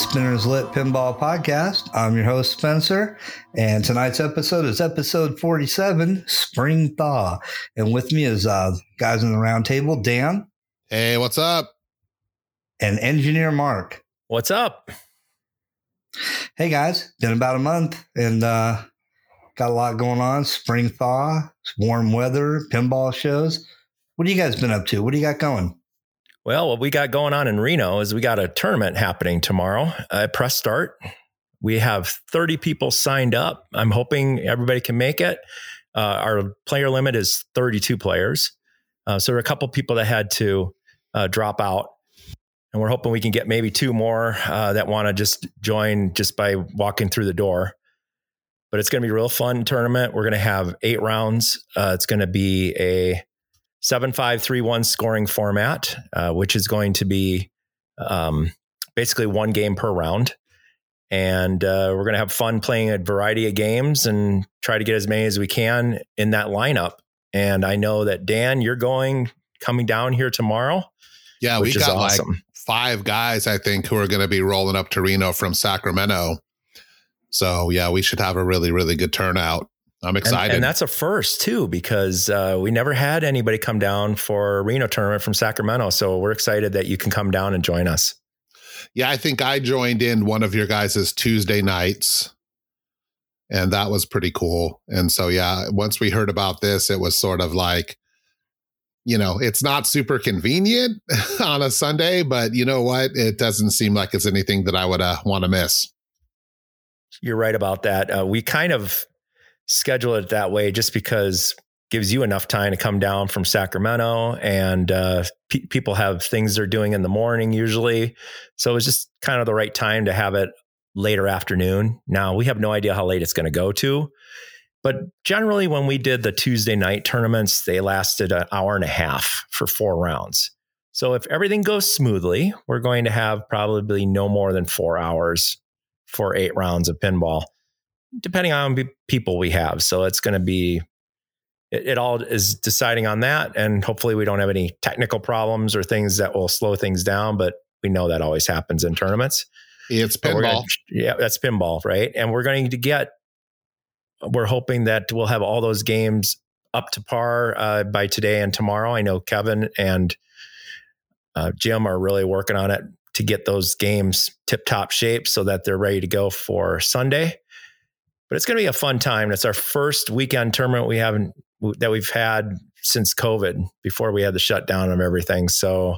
Welcome Spinners Lit Pinball Podcast. I'm your host, Spencer, and tonight's episode is episode 47 Spring Thaw. And with me is uh, guys in the round table Dan. Hey, what's up? And engineer Mark. What's up? Hey, guys. Been about a month and uh, got a lot going on. Spring thaw, warm weather, pinball shows. What have you guys been up to? What do you got going? Well, what we got going on in Reno is we got a tournament happening tomorrow at Press Start. We have 30 people signed up. I'm hoping everybody can make it. Uh, our player limit is 32 players. Uh, so there are a couple people that had to uh, drop out. And we're hoping we can get maybe two more uh, that want to just join just by walking through the door. But it's going to be a real fun tournament. We're going to have eight rounds. Uh, it's going to be a 7531 scoring format, uh, which is going to be um, basically one game per round. And uh, we're going to have fun playing a variety of games and try to get as many as we can in that lineup. And I know that Dan, you're going coming down here tomorrow. Yeah, we got awesome. like five guys, I think, who are going to be rolling up to Reno from Sacramento. So yeah, we should have a really, really good turnout. I'm excited. And, and, that's a first too, because uh, we never had anybody come down for a Reno tournament from Sacramento. So we're excited that you can come down and join us. Yeah, I think I joined in one of your guys' Tuesday nights. And that was pretty cool. And so, yeah, once we heard about this, it was sort of like, you know, it's not super convenient on a Sunday, but you know what? It doesn't seem like it's anything that I would uh, want to miss. You're right about that. Uh, we kind of schedule it that way just because gives you enough time to come down from Sacramento and uh, pe- people have things they're doing in the morning usually. So it's just kind of the right time to have it later afternoon. Now we have no idea how late it's going to go to, but generally when we did the Tuesday night tournaments, they lasted an hour and a half for four rounds. So if everything goes smoothly, we're going to have probably no more than four hours for eight rounds of pinball depending on people we have. So it's going to be, it, it, all is deciding on that. And hopefully we don't have any technical problems or things that will slow things down, but we know that always happens in tournaments. It's pinball. Gonna, yeah, that's pinball, right? And we're going to get, we're hoping that we'll have all those games up to par uh, by today and tomorrow. I know Kevin and uh, Jim are really working on it to get those games tip top shape so that they're ready to go for Sunday but it's going to be a fun time. It's our first weekend tournament we haven't that we've had since COVID before we had the shutdown of everything. So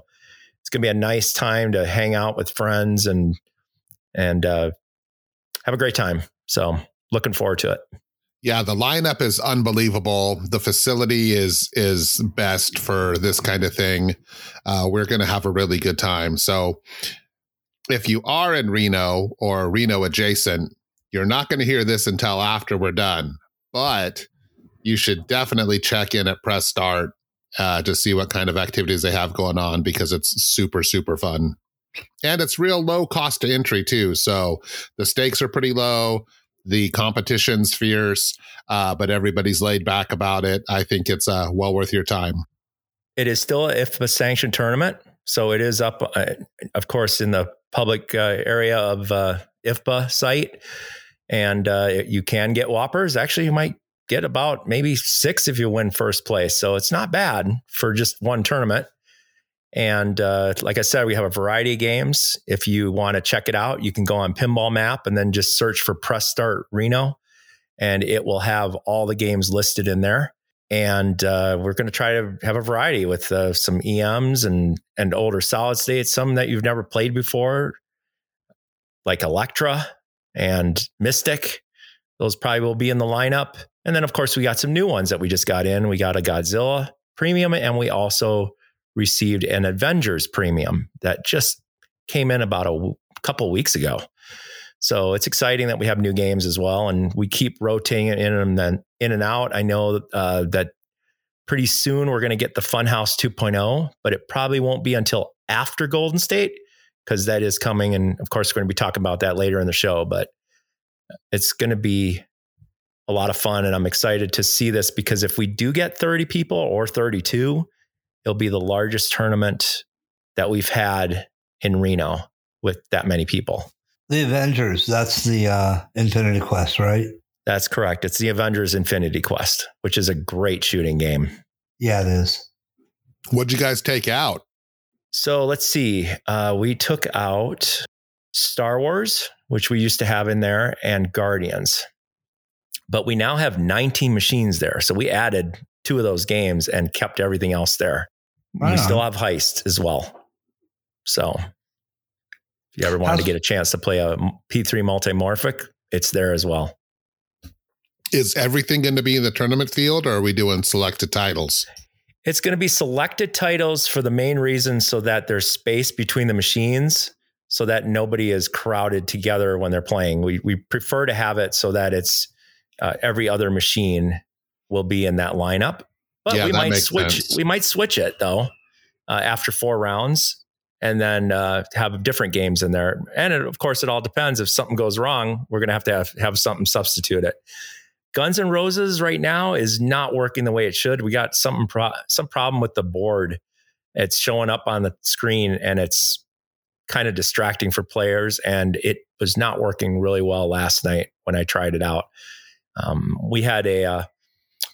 it's going to be a nice time to hang out with friends and and uh, have a great time. So looking forward to it. Yeah, the lineup is unbelievable. The facility is is best for this kind of thing. Uh, we're going to have a really good time. So, if you are in Reno or Reno adjacent, you're not going to hear this until after we're done, but you should definitely check in at Press Start uh, to see what kind of activities they have going on because it's super, super fun. And it's real low cost to entry too. So the stakes are pretty low. The competition's fierce, uh, but everybody's laid back about it. I think it's uh, well worth your time. It is still a sanctioned tournament. So it is up, uh, of course, in the public uh, area of uh, IFPA site and uh, you can get whoppers. Actually, you might get about maybe six if you win first place. So it's not bad for just one tournament. And uh, like I said, we have a variety of games. If you want to check it out, you can go on Pinball Map and then just search for Press Start Reno, and it will have all the games listed in there. And uh, we're going to try to have a variety with uh, some EMs and and older solid states, some that you've never played before, like Electra and Mystic. Those probably will be in the lineup. And then, of course, we got some new ones that we just got in. We got a Godzilla premium, and we also received an Avengers premium that just came in about a couple weeks ago. So it's exciting that we have new games as well, and we keep rotating in and then in and out. I know uh, that pretty soon we're going to get the Funhouse 2.0, but it probably won't be until after Golden State because that is coming. And of course, we're going to be talking about that later in the show, but it's going to be a lot of fun. And I'm excited to see this because if we do get 30 people or 32, it'll be the largest tournament that we've had in Reno. with that many people. The Avengers, that's the uh, Infinity Quest, right? That's correct. It's the Avengers Infinity Quest, which is a great shooting game. Yeah, it is. What'd you guys take out? So let's see. Uh, we took out Star Wars, which we used to have in there, and Guardians. But we now have 19 machines there. So we added two of those games and kept everything else there. Right we on. still have Heist as well. So if you ever wanted How's- to get a chance to play a P3 multimorphic, it's there as well. Is everything going to be in the tournament field, or are we doing selected titles? It's going to be selected titles for the main reason so that there's space between the machines so that nobody is crowded together when they're playing. We, we prefer to have it so that it's uh, every other machine will be in that lineup. But Yeah, we might switch. sense. We might switch it though uh, after four rounds, and then uh, have different games in there. And it, of course, it all depends. If something goes wrong, we're going to have to have, have something substitute it. Guns N' Roses right now is not working the way it should. We got something pro- some problem with the board. It's showing up on the screen and it's kind of distracting for players. And it was not working really well last night when I tried it out. Um, we had a uh,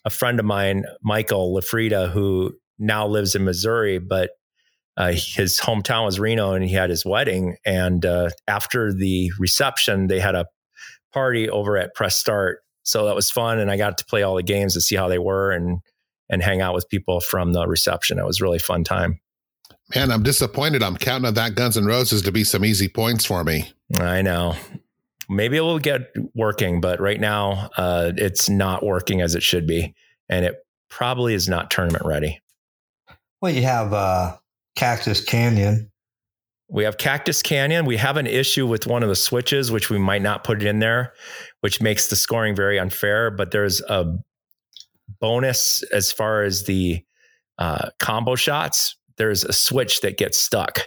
a friend of mine, Michael Lafrida, who now lives in Missouri, but uh, his hometown was Reno, and he had his wedding. And uh, after the reception, they had a party over at Press Start, so that was fun. And I got to play all the games to see how they were and and hang out with people from the reception. It was a really fun time. Man, I'm disappointed. I'm counting on that Guns and Roses to be some easy points for me. I know. Maybe it will get working, but right now uh, it's not working as it should be, and it probably is not tournament ready. Well, you have uh, Cactus Canyon. We have Cactus Canyon. We have an issue with one of the switches, which we might not put it in there, which makes the scoring very unfair. But there's a bonus as far as the uh, combo shots. There's a switch that gets stuck.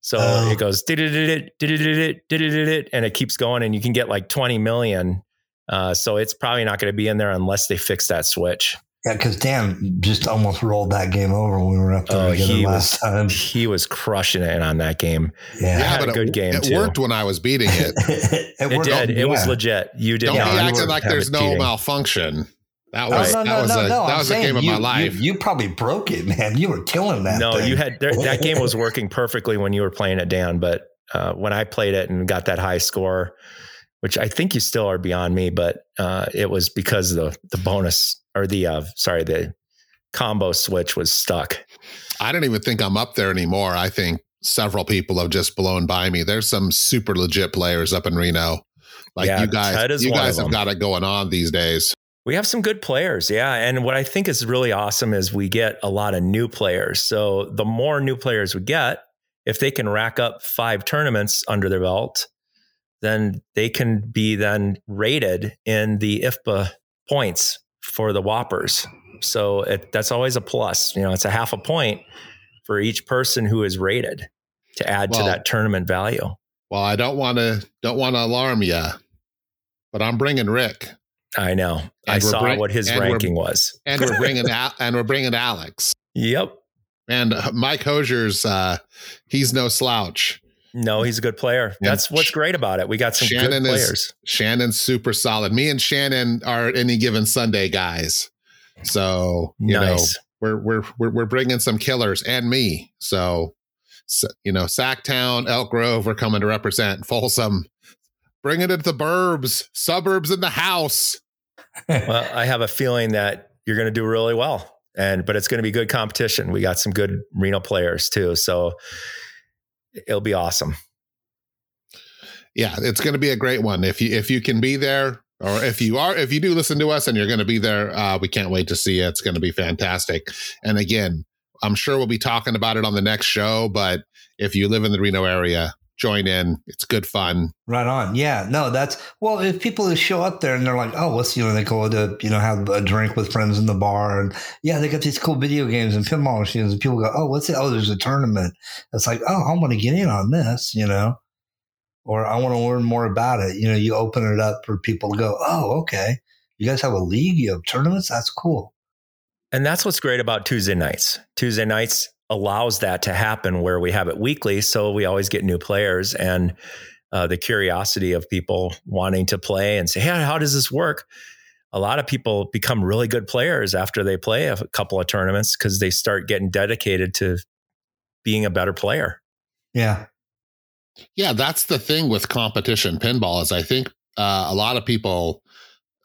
So Oh. it goes "Did-did-did-did, did-did-did-did, did-did-did-did," and it keeps going, and you can get like 20 million. Uh, so it's probably not going to be in there unless they fix that switch. Yeah, because Dan just almost rolled that game over when we were up there Oh, together he last was time. he was crushing it on that game. Yeah, had a good it, game, It too. worked when I was beating it. it, It worked- did. It was legit. You did Don't Yeah, not be you acting like there's no cheating. malfunction. That Oh, was no, that no, was no, a no. that I'm was a game of you, my life. You, you probably broke it, man. You were killing that. No, thing. you had there, that game was working perfectly when you were playing it, Dan. But uh, when I played it and got that high score, which I think you still are beyond me, but uh, it was because the the bonus or the uh, sorry the combo switch was stuck. I don't even think I'm up there anymore. I think several people have just blown by me. There's some super legit players up in Reno. Like Yeah, you guys, you guys have got it going on these days. We have some good players, yeah. And what I think is really awesome is we get a lot of new players. So the more new players we get, if they can rack up five tournaments under their belt, then they can be then rated in the IFPA points for the Whoppers. So it, that's always a plus. You know, it's a half a point for each person who is rated to add Well- to that tournament value. Well, I don't want to don't want to alarm you, but I'm bringing Rick, I know. I And we're saw bring- what his ranking was. and we're bringing Al- and we're bringing Alex. Yep. And uh, Mike Hosier's uh, he's no slouch. No, he's a good player. Yeah. That's what's great about it. We got some Shannon good is- players. Shannon's super solid. Me and Shannon are any given Sunday guys. So you nice. know we're we're we're we're bringing some killers and me. So, so you know, Sacktown, Elk Grove, we're coming to represent Folsom. Bringing it to the burbs, suburbs in the house. well, I have a feeling that you're going to do really well, and but it's going to be good competition. We got some good Reno players too, so it'll be awesome. Yeah, it's going to be a great one. If you if you can be there, or if you are, if you do listen to us and you're going to be there, uh, we can't wait to see you. It's going to be fantastic. And again, I'm sure we'll be talking about it on the next show. But if you live in the Reno area, join in. It's good fun. Right on. Yeah. No, that's well. If people show up there and they're like, "Oh, what's you know?" They go to you know have a drink with friends in the bar, and yeah, they got these cool video games and pinball machines, and people go, "Oh, what's it? Oh, there's a tournament." It's like, "Oh, I want to get in on this," you know, or I want to learn more about it. You know, you open it up for people to go, "Oh, okay, you guys have a league, you have tournaments. That's cool." And that's what's great about Tuesday nights. Tuesday nights allows that to happen where we have it weekly. So we always get new players and uh, the curiosity of people wanting to play and say, Hey, how does this work? A lot of people become really good players after they play a couple of tournaments because they start getting dedicated to being a better player. Yeah. Yeah, that's the thing with competition pinball is I think uh, a lot of people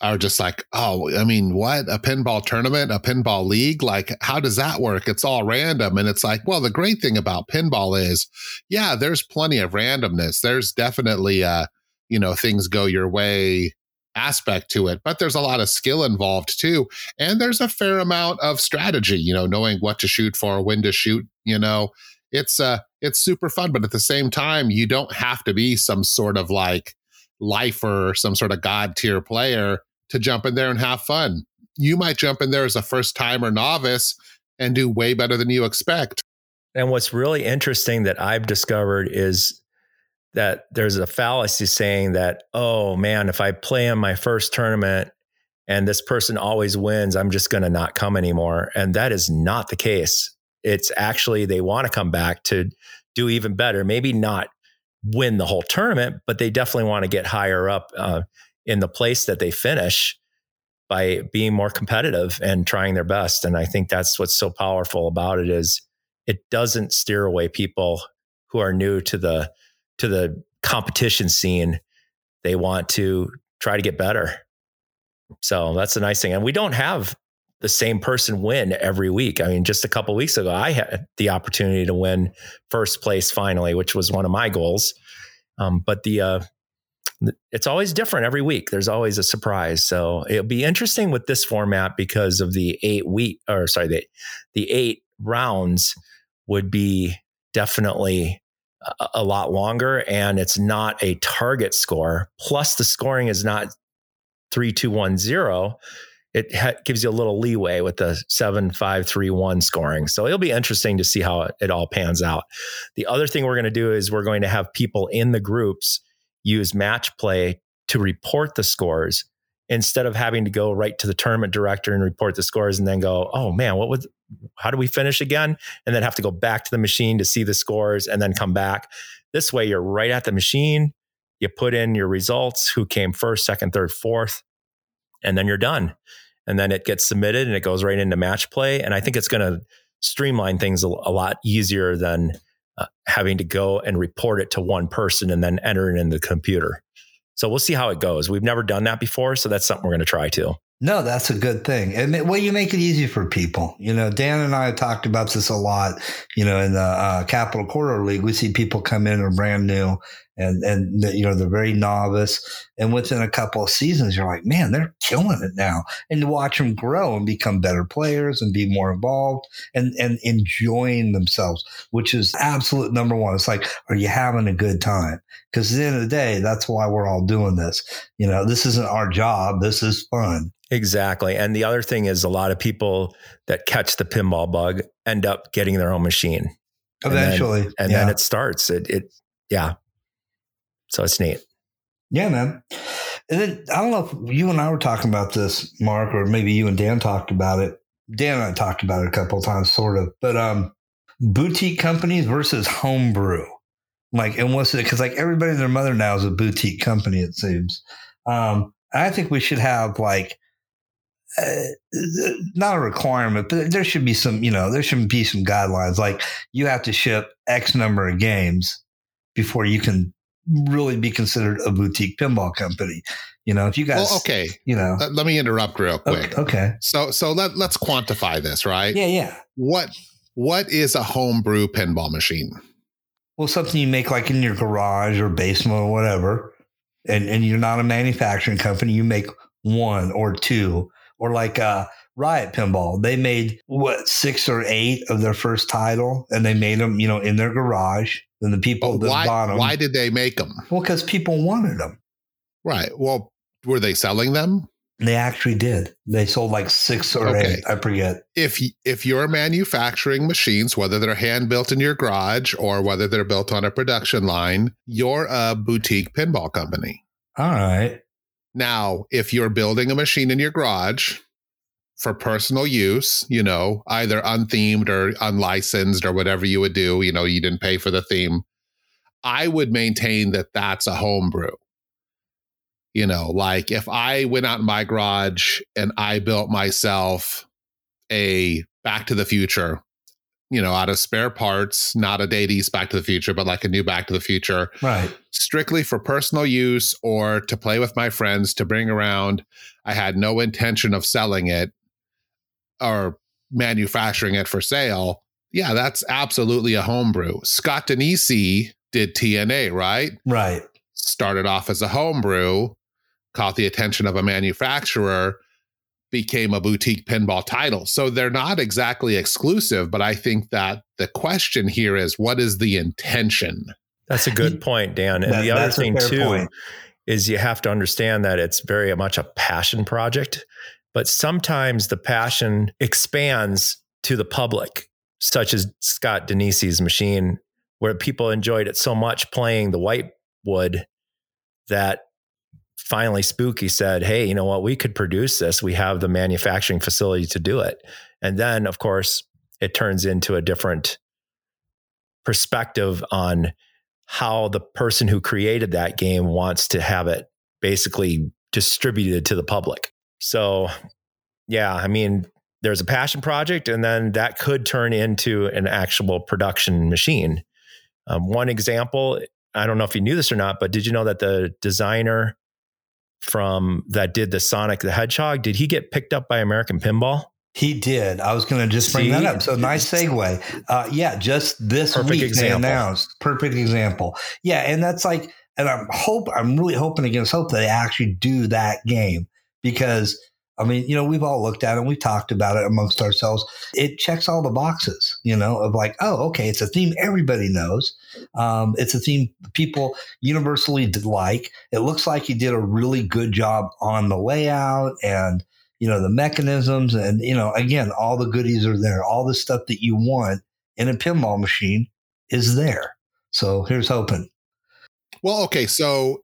are just like, oh, I mean, what? A pinball tournament, a pinball league? Like, how does that work? It's all random. And it's like, well, the great thing about pinball is, yeah, there's plenty of randomness. There's definitely, uh, you know, things go your way aspect to it, but there's a lot of skill involved too. And there's a fair amount of strategy, you know, knowing what to shoot for, when to shoot, you know, it's, uh, it's super fun. But at the same time, you don't have to be some sort of like, lifer, some sort of god tier player to jump in there and have fun. You might jump in there as a first timer novice and do way better than you expect. And what's really interesting that I've discovered is that there's a fallacy saying that, oh man, if I play in my first tournament and this person always wins, I'm just going to not come anymore. And that is not the case. It's actually they want to come back to do even better. Maybe not win the whole tournament, but they definitely want to get higher up uh, in the place that they finish by being more competitive and trying their best. And I think that's what's so powerful about it is it doesn't steer away people who are new to the to the competition scene. They want to try to get better. So that's the nice thing. And we don't have the same person win every week. I mean, just a couple weeks ago, I had the opportunity to win first place finally, which was one of my goals. Um, but the uh, it's always different every week. There's always a surprise. So it'll be interesting with this format because of the eight week or sorry, the the eight rounds would be definitely a, a lot longer and it's not a target score. Plus the scoring is not three, two, one, zero it ha- gives you a little leeway with the seven, five, three, one scoring. So it'll be interesting to see how it, it all pans out. The other thing we're going to do is we're going to have people in the groups use match play to report the scores instead of having to go right to the tournament director and report the scores and then go, oh man, what was, how do we finish again? And then have to go back to the machine to see the scores and then come back. This way, you're right at the machine. You put in your results, who came first, second, third, fourth, and then you're done and then it gets submitted and it goes right into match play. And I think it's going to streamline things a, a, lot easier than uh, having to go and report it to one person and then enter it in the computer. So we'll see how it goes. We've never done that before, so that's something we're going to try too. No, that's a good thing. And well, you make it easy for people. You know, Dan and I have talked about this a lot. You know, in the uh, Capital Quarter League, we see people come in are brand new and and you know they're very novice and within a couple of seasons you're like man they're killing it now and to watch them grow and become better players and be more involved and and enjoying themselves which is absolute number one it's like are you having a good time because at the end of the day that's why we're all doing this you know this isn't our job this is fun Exactly. And the other thing is a lot of people that catch the pinball bug end up getting their own machine. Eventually. And then, and yeah. then it starts. It it yeah. So it's neat. Yeah, man. And then I don't know if you and I were talking about this, Mark, or maybe you and Dan talked about it. Dan and I talked about it a couple times, sort of. But um, boutique companies versus homebrew. Like, and what's it? Because like everybody and their mother now is a boutique company, it seems. Um, I think we should have like uh, not a requirement, but there should be some, you know, there should be some guidelines. Like you have to ship X number of games before you can really be considered a boutique pinball company. You know, if you guys, well, okay, you know, let, let me interrupt real quick. Okay. So, so let let's quantify this, right? Yeah, yeah. What what is a homebrew pinball machine? Well, something you make like in your garage or basement or whatever, and and you're not a manufacturing company. You make one or two, or like uh, Riot Pinball. They made what six or eight of their first title, and they made them, you know, in their garage than the people why, bought them. Why did they make them? Well, because people wanted them. Right. Well, were they selling them? They actually did. They sold like six or okay. eight. I forget. If if you're manufacturing machines, whether they're hand built in your garage or whether they're built on a production line, you're a boutique pinball company. All right. Now, if you're building a machine in your garage for personal use, you know, either unthemed or unlicensed or whatever you would do, you know, you didn't pay for the theme. I would maintain that that's a homebrew. You know, like if I went out in my garage and I built myself a Back to the Future, you know, out of spare parts, not a Data East Back to the Future, but like a new Back to the Future. Right. Strictly for personal use or to play with my friends to bring around. I had no intention of selling it or manufacturing it for sale. Yeah, that's absolutely a homebrew. Scott Danesi did TNA, right? Right. Started off as a homebrew, caught the attention of a manufacturer, became a boutique pinball title. So they're not exactly exclusive, but I think that the question here is what is the intention? That's a good point, Dan. And That- the other thing too point. is you have to understand that it's very much a passion project, but sometimes the passion expands to the public, such as Scott Danesi's machine, where people enjoyed it so much playing the white wood that finally Spooky said, Hey, you know what? We could produce this. We have the manufacturing facility to do it. And then, of course, it turns into a different perspective on how the person who created that game wants to have it basically distributed to the public. So, yeah, I mean, there's a passion project, and then that could turn into an actual production machine. Um, one example, I don't know if you knew this or not, but did you know that the designer from that did the Sonic the Hedgehog did he get picked up by American Pinball? He did. I was going to just bring that up. So nice segue. Uh, yeah, just this Perfect week example. they announced perfect example. Yeah, and that's like, and I'm hope I'm really hoping against hope that they actually do that game because I mean, you know, we've all looked at it, and we've talked about it amongst ourselves. It checks all the boxes, you know, of like, oh, okay, it's a theme everybody knows. Um, it's a theme people universally like. It looks like he did a really good job on the layout and you know the mechanisms and you know again all the goodies are there all the stuff that you want in a pinball machine is there so here's hoping Well, okay, so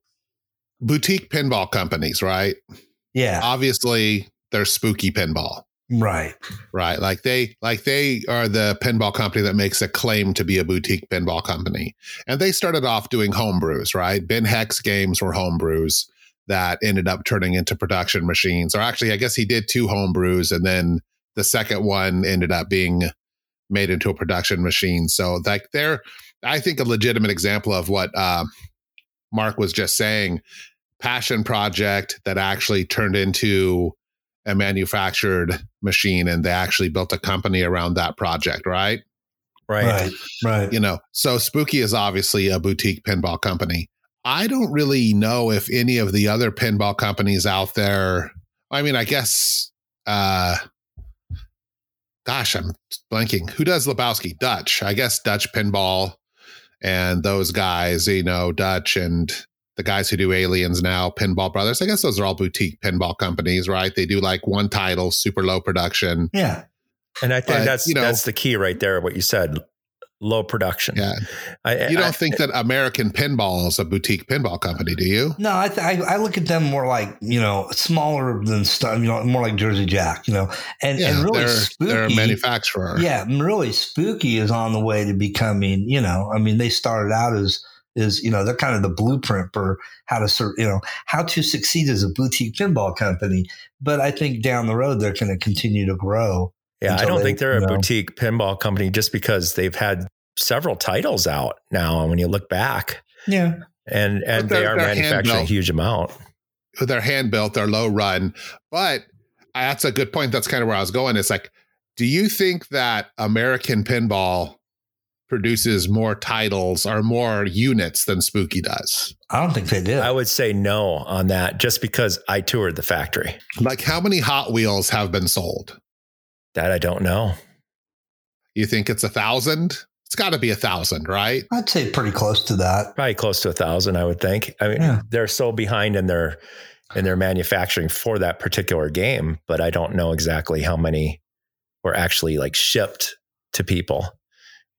boutique pinball companies, right? Yeah Obviously, they're spooky pinball, right right? Like they like they are the pinball company that makes a claim to be a boutique pinball company. And they started off doing homebrews, right? Ben Heck's games were homebrews that ended up turning into production machines. Or actually, I guess he did two homebrews and then the second one ended up being made into a production machine. So like they're I think a legitimate example of what uh, Mark was just saying, passion project that actually turned into a manufactured machine and they actually built a company around that project, right? Right. right right You know, so Spooky is obviously a boutique pinball company. I don't really know if any of the other pinball companies out there, I mean, I guess, uh, gosh, I'm blanking. Who does Lebowski? Dutch. I guess Dutch pinball and those guys, you know, Dutch and the guys who do aliens now, Pinball Brothers. I guess those are all boutique pinball companies, right? They do like one title, super low production. yeah And I think But, that's you know- that's the key right there. What you said, low production. Yeah. I, You don't I- think that American Pinball is a boutique pinball company, do you? no I, th- I i look at them more like you know smaller than stuff you know more like jersey jack you know and and really they're, spooky they're a manufacturer. yeah really spooky is on the way to becoming you know i mean they started out as is you know they're kind of the blueprint for how to sort you know how to succeed as a boutique pinball company but i think down the road they're going to continue to grow Yeah, I don't they, think they're a know- boutique pinball company just because they've had several titles out now. When you look back, yeah and and they're- they are manufacturing a huge amount. They're hand built, they're low run. But that's a good point. That's kind of where I was going. It's like, do you think that American Pinball produces more titles or more units than Spooky does? i don't think they did I would say no on that, just because I toured the factory. Like, how many Hot Wheels have been sold? That I don't know. You think it's a thousand? It's got to be a thousand, right? i'd say pretty close to that Probably close to a thousand, I would think. I mean, Yeah. they're so behind in their in their manufacturing for that particular game, but I don't know exactly how many were actually like shipped to people,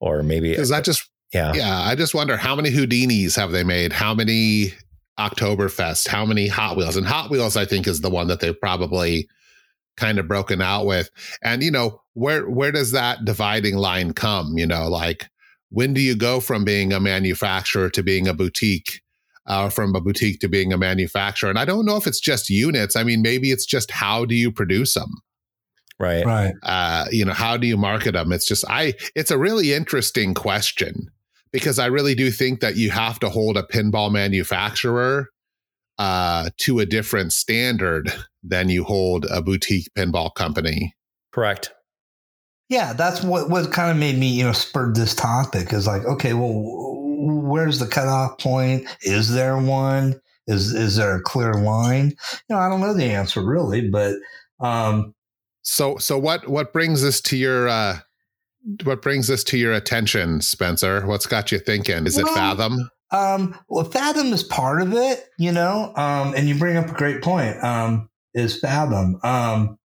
or maybe Because I just yeah. Yeah, I just wonder how many Houdinis have they made? How many Oktoberfest? How many Hot Wheels? And Hot Wheels, I think, is the one that they've probably kind of broken out with. And you know, where where does that dividing line come? You know, like when do you go from being a manufacturer to being a boutique? Uh, from a boutique to being a manufacturer. And I don't know if it's just units. I mean, maybe it's just how do you produce them? Right. Right. Uh, you know, how do you market them? It's just, I, it's a really interesting question because I really do think that you have to hold a pinball manufacturer uh, to a different standard than you hold a boutique pinball company. Correct. Yeah, that's what what kind of made me, you know, spurred this topic is like, okay, well, where's the cutoff point? Is there one? Is is there a clear line? You know, I don't know the answer really, but um so so what what brings us to your uh what brings this to your attention, Spencer? What's got you thinking? Is well, it Fathom? Um, well, Fathom is part of it, you know, um, and you bring up a great point. Um, is Fathom. Um,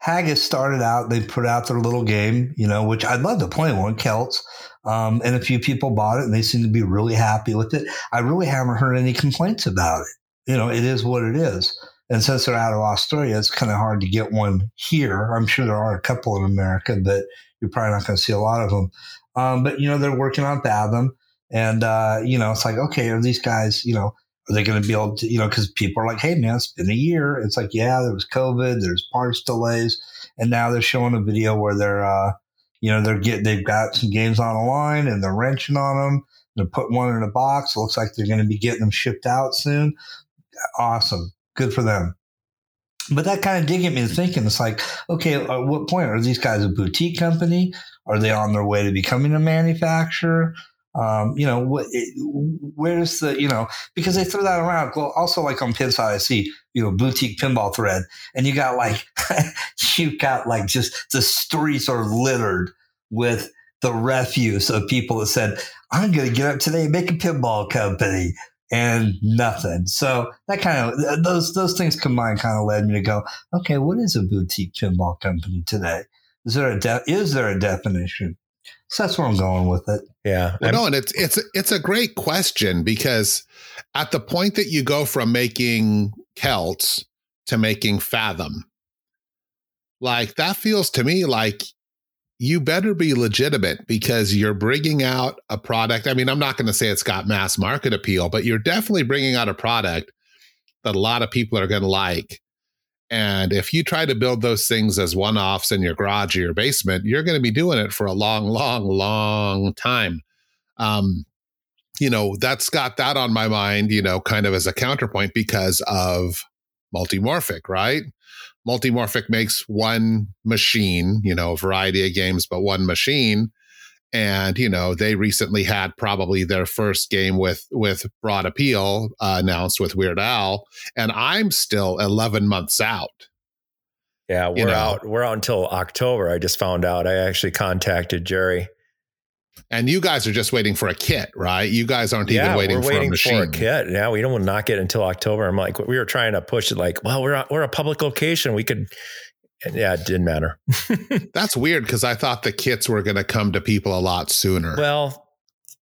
Haggis started out, they put out their little game, you know, which I'd love to play one, Celts. Um, and a few people bought it and they seem to be really happy with it. I really haven't heard any complaints about it. You know, it is what it is. And since they're out of Australia, it's kind of hard to get one here. I'm sure there are a couple in America, but you're probably not going to see a lot of them. Um, but, you know, they're working on Fathom. And, uh, you know, it's like, okay, are these guys, you know, are they going to be able to, you know, because people are like, hey, man, it's been a year. It's like, yeah, there was COVID, there's parts delays. And now they're showing a video where they're, uh, you know, they're getting, they've got some games on the line and they're wrenching on them. They're putting one in a box. It looks like they're going to be getting them shipped out soon. Awesome. Good for them. But that kind of did get me thinking. It's like, okay, at what point are these guys a boutique company? Are they on their way to becoming a manufacturer? Um, you know, what, where's the, you know, because they throw that around. Well, also like on Pinside, I see, you know, boutique pinball thread, and you got like, you got like just the streets are littered with the refuse of people that said, I'm going to get up today and make a pinball company and nothing. So that kind of those those things combined kind of led me to go, okay, what is a boutique pinball company today? Is there a de- is there a definition? So that's where I'm going with it. Yeah. Well, no, and it's it's it's a great question because at the point that you go from making Celts to making Fathom, like that feels to me like you better be legitimate because you're bringing out a product. I mean, I'm not going to say it's got mass market appeal, but you're definitely bringing out a product that a lot of people are going to like. And if you try to build those things as one offs in your garage or your basement, you're going to be doing it for a long, long, long time. Um, you know, that's got that on my mind, you know, kind of as a counterpoint because of multimorphic, right? Multimorphic makes one machine, you know, a variety of games, but one machine. And you know they recently had probably their first game with with broad appeal uh, announced with Weird Al, and I'm still 11 months out. Yeah, we're you know? out. We're out until October. I just found out. I actually contacted Gerry and you guys are just waiting for a kit, right? You guys aren't yeah, even waiting, we're waiting for a machine. For a kit. Yeah, we don't want to knock it until October. I'm like, we were trying to push it like, well, we're we're a public location. We could yeah, it didn't matter. That's weird because I thought the kits were going to come to people a lot sooner. Well,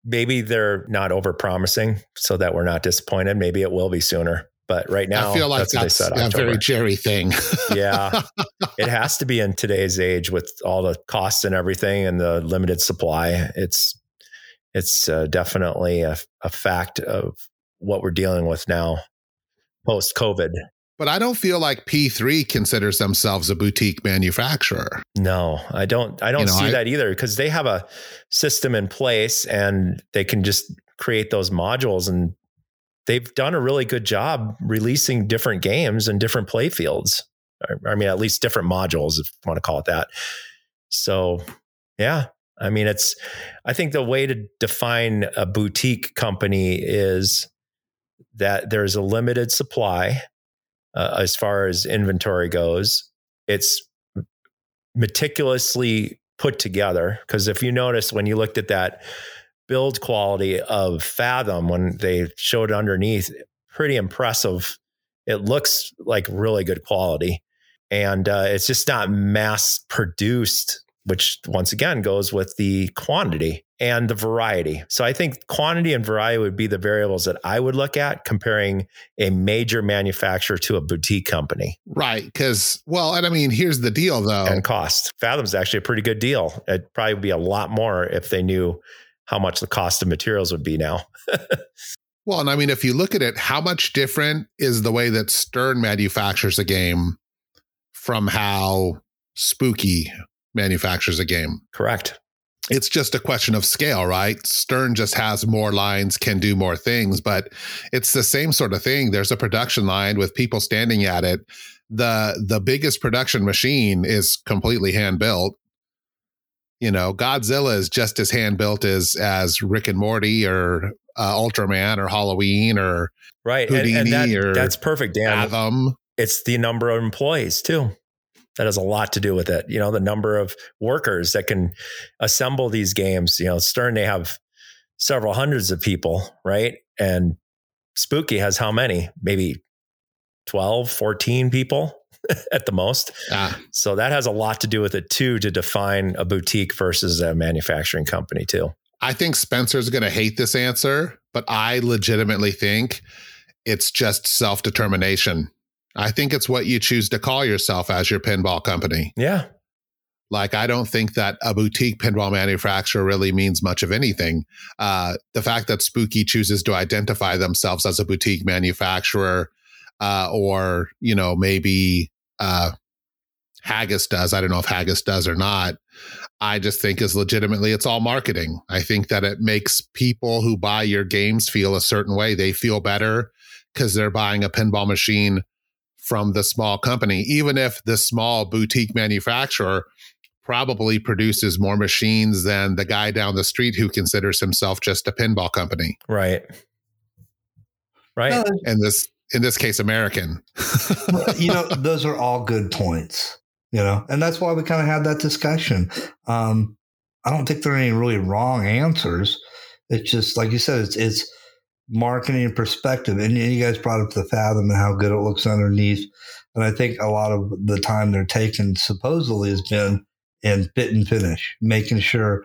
maybe they're not over promising so that we're not disappointed. Maybe it will be sooner. But right now, I feel like that's, that's a very Gerry thing. yeah, it has to be in today's age with all the costs and everything and the limited supply. It's it's uh, definitely a, a fact of what we're dealing with now post COVID. But I don't feel like P3 considers themselves a boutique manufacturer. No, I don't I don't you know, see I, that either because they have a system in place and they can just create those modules and they've done a really good job releasing different games and different play fields. I mean, at least different modules, if you want to call it that. So, yeah, I mean, it's, I think the way to define a boutique company is that there's a limited supply uh, as far as inventory goes. It's meticulously put together. Because if you notice, when you looked at that build quality of Fathom when they showed underneath, pretty impressive. It looks like really good quality, and uh, it's just not mass produced which once again goes with the quantity and the variety. So I think quantity and variety would be the variables that I would look at comparing a major manufacturer to a boutique company. Right. Because, well, and I mean, here's the deal though. And cost. Fathom's actually a pretty good deal. It probably would probably be a lot more if they knew how much the cost of materials would be now. well, and I mean, if you look at it, how much different is the way that Stern manufactures a game from how Spooky manufactures a game? Correct it's just a question of scale, right? Stern just has more lines, can do more things, but it's the same sort of thing. There's a production line with people standing at it. The the biggest production machine is completely hand built. You know, Godzilla is just as hand built as as Rick and Morty or uh, Ultraman or Halloween or right. Houdini and, and that, that's perfect, Dan. Fathom. It's the number of employees too that has a lot to do with it. You know, the number of workers that can assemble these games. You know, Stern, they have several hundreds of people, right? And Spooky has how many? Maybe 12, 14 people at the most. Ah. So that has a lot to do with it too, to define a boutique versus a manufacturing company too. I think Spencer's going to hate this answer, but I legitimately think it's just self determination I think it's what you choose to call yourself as your pinball company. Yeah. Like, I don't think that a boutique pinball manufacturer really means much of anything. Uh, the fact that Spooky chooses to identify themselves as a boutique manufacturer, uh, or, you know, maybe uh, Haggis does. I don't know if Haggis does or not. I just think is legitimately it's all marketing. I think that it makes people who buy your games feel a certain way. They feel better because they're buying a pinball machine from the small company, even if the small boutique manufacturer probably produces more machines than the guy down the street who considers himself just a pinball company. Right. Right. and this in this case American. you know, those are all good points. You know, and that's why we kind of had that discussion. Um, I don't think there are any really wrong answers. It's just like you said, it's it's marketing perspective. And you guys brought up the Fathom and how good it looks underneath. And I think a lot of the time they're taking supposedly has been in fit and finish, making sure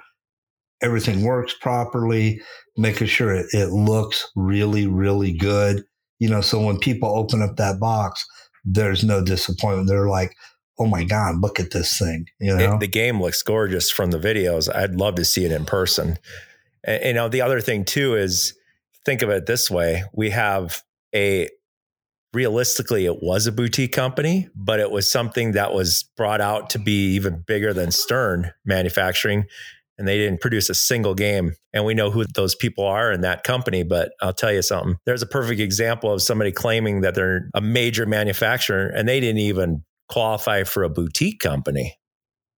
everything works properly, making sure it, it looks really, really good. You know, so when people open up that box, there's no disappointment. They're like, oh my God, look at this thing. You know, it, the game looks gorgeous from the videos. I'd love to see it in person. And, you know, the other thing too is think of it this way we have a realistically it was a boutique company but it was something that was brought out to be even bigger than stern manufacturing and they didn't produce a single game. And we know who those people are in that company but i'll tell you something. There's a perfect example of somebody claiming that they're a major manufacturer and they didn't even qualify for a boutique company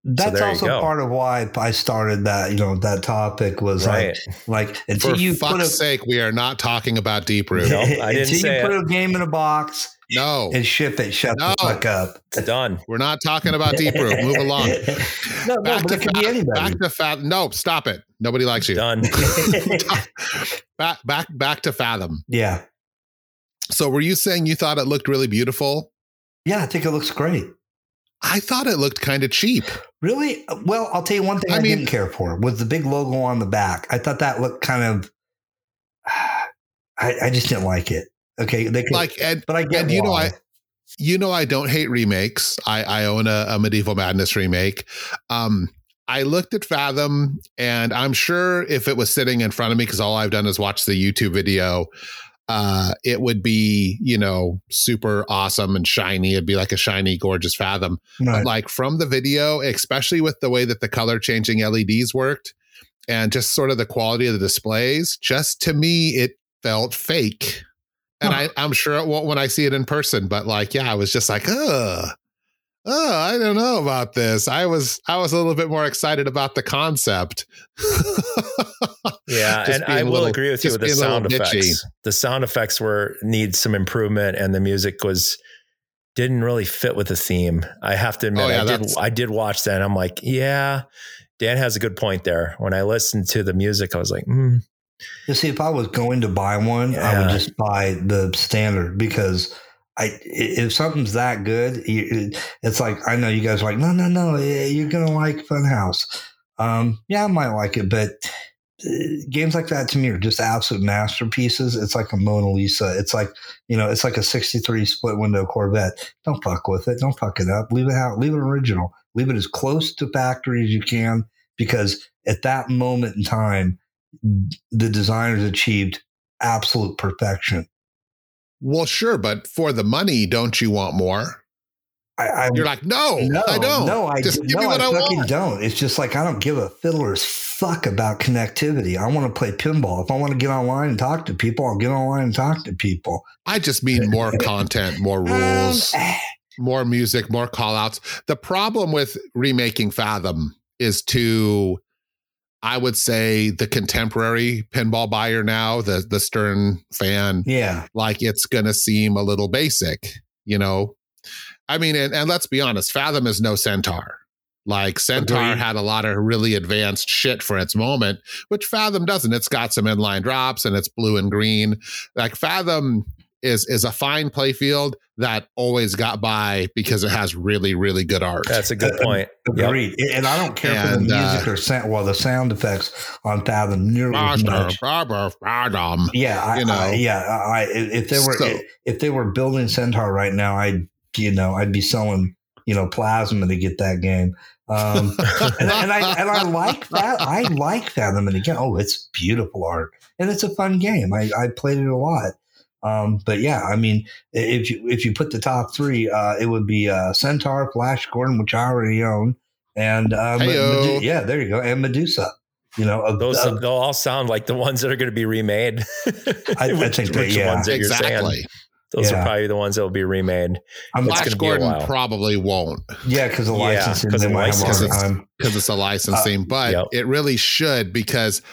that's so also part of why I started that. You know, that topic was right. like, like until For you fuck's put a, sake, we are not talking about Deep Root. No, I didn't until say you put a game in a box. No, and ship it. Shut no. the fuck up. It's done. We're not talking about Deep Root. Move along. no, back no, to fa- anybody. Back to fat. No, stop it. Nobody likes you. Done. back, back, back to Fathom. Yeah. So, were you saying you thought it looked really beautiful? Yeah, I think it looks great. I thought it looked kind of cheap. Really? Well, I'll tell you one thing I, I mean, didn't care for was the big logo on the back. I thought that looked kind of. I, I just didn't like it. Okay, they could, like, and, but I get and you know I, you know I don't hate remakes. I, I own a, a Medieval Madness remake. Um, I looked at Fathom, and I'm sure if it was sitting in front of me, because all I've done is watch the YouTube video, uh, it would be, you know, super awesome and shiny. It'd be like a shiny, gorgeous Fathom. Right. But like from the video, especially with the way that the color changing LEDs worked and just sort of the quality of the displays, just to me, it felt fake. And huh. I, I'm sure it won't when I see it in person, but like, yeah, I was just like, ugh oh i don't know about this i was i was a little bit more excited about the concept yeah and i will little, agree with you with the sound effects. The sound effects were need some improvement and the music was didn't really fit with the theme i have to admit. Oh, yeah, i did i did watch that and i'm like yeah dan has a good point there. When i listened to the music i was like hmm. You see if i was going to buy one yeah. i would just buy the standard because I if something's that good, it's like I know you guys are like no no no you're gonna like Funhouse. Um, yeah, I might like it, but games like that to me are just absolute masterpieces. It's like a Mona Lisa. It's like you know, it's like a '63 split window Corvette. Don't fuck with it. Don't fuck it up. Leave it out. Leave it original. Leave it as close to factory as you can because at that moment in time, the designers achieved absolute perfection. Well, sure, but for the money, don't you want more? I, I, You're like, no, no, I don't. No, I just give no, me what I, I fucking want. don't. It's just like I don't give a fiddler's fuck about connectivity. I want to play pinball. If I want to get online and talk to people, I'll get online and talk to people. I just mean more content, more um, rules, um, more music, more call outs. The problem with remaking Fathom is to I would say the contemporary pinball buyer now, the the Stern fan, yeah, like it's gonna seem a little basic, you know. I mean, and, and let's be honest, Fathom is no Centaur. Like Centaur Agreed. had a lot of really advanced shit for its moment, which Fathom doesn't. It's got some inline drops and it's blue and green. Like Fathom is is a fine playfield that always got by because it has really really good art. That's a good point. Agreed. Yep. And I don't care and, for the music uh, or sound. Well, the sound effects on Fathom nearly as much. Fathom. Yeah, I, you know, I, yeah. I, if they were so, if they were building Centaur right now, I'd you know I'd be selling you know plasma to get that game. Um, and, and, I and I like that. I like Fathom, and again, oh, it's beautiful art, and it's a fun game. I I played it a lot. Um, but yeah, I mean, if you if you put the top three, uh, it would be uh, Centaur, Flash Gordon, which I already own, and uh, Medu- yeah, there you go, and Medusa. You know, those they'll all sound like the ones that are going to be remade. I, which, I think which yeah, ones that exactly. Those yeah. are probably the ones that will be remade. I'm Flash Gordon probably won't. Yeah, because the licensing, yeah, because it's a licensing, uh, but yep. it really should because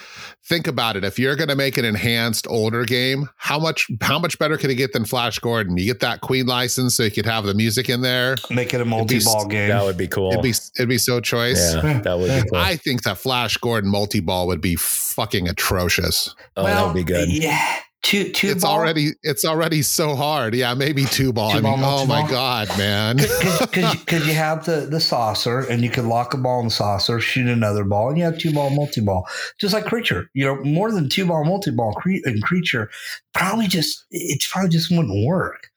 think about it. If you're going to make an enhanced older game, how much how much better can it get than Flash Gordon? You get that Queen license, so you could have the music in there. Make it a multi-ball game. That would be cool. It'd be it'd be so choice. Yeah, that would be cool. I think that Flash Gordon multi-ball would be fucking atrocious. Oh, well, that would be good. Yeah. Two two it's ball? already it's already so hard. Yeah, maybe two ball. Two I mean, ball, oh my god, man! Because you have the the saucer, and you can lock a ball in the saucer, shoot another ball, and you have two ball multi ball, just like creature. You know, more than two ball multi ball cre- and creature probably just it probably just wouldn't work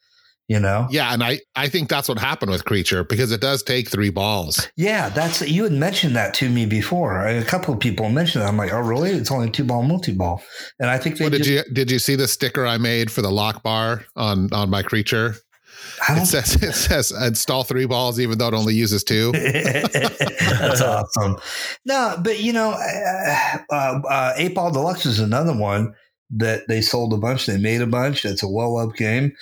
you know? Yeah and i i think that's what happened with creature because it does take three balls. Yeah that's you had mentioned that to me before. A couple of people mentioned that. I'm like oh really? It's only two ball multi-ball. And i think they well, did just, you did you see the sticker i made for the lock bar on on my creature? It says it says install three balls even though it only uses two. That's awesome. No, but you know, uh, uh, uh, eight ball deluxe is another one that they sold a bunch. They made a bunch. It's a well loved game.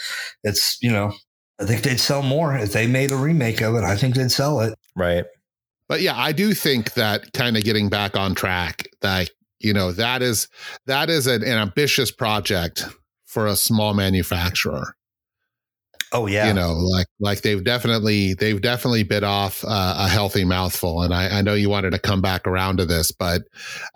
It's, you know, I think they'd sell more if they made a remake of it. I think they'd sell it. Right. But yeah, I do think that kind of getting back on track, that, you know, that is that is an, an ambitious project for a small manufacturer. Oh yeah, you know, like like they've definitely they've definitely bit off uh, a healthy mouthful. And I, I know you wanted to come back around to this, but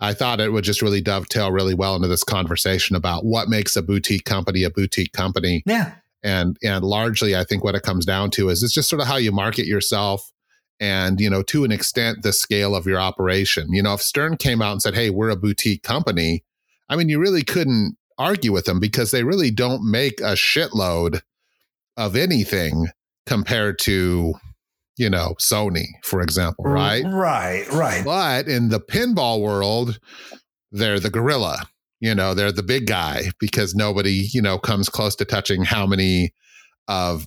I thought it would just really dovetail really well into this conversation about what makes a boutique company a boutique company. Yeah, and and largely, I think what it comes down to is it's just sort of how you market yourself, and you know, to an extent, the scale of your operation. You know, if Stern came out and said, "Hey, we're a boutique company," I mean, you really couldn't argue with them because they really don't make a shitload of anything compared to you know Sony for example right? right right. But in the pinball world they're the gorilla. You know they're the big guy because nobody you know comes close to touching how many of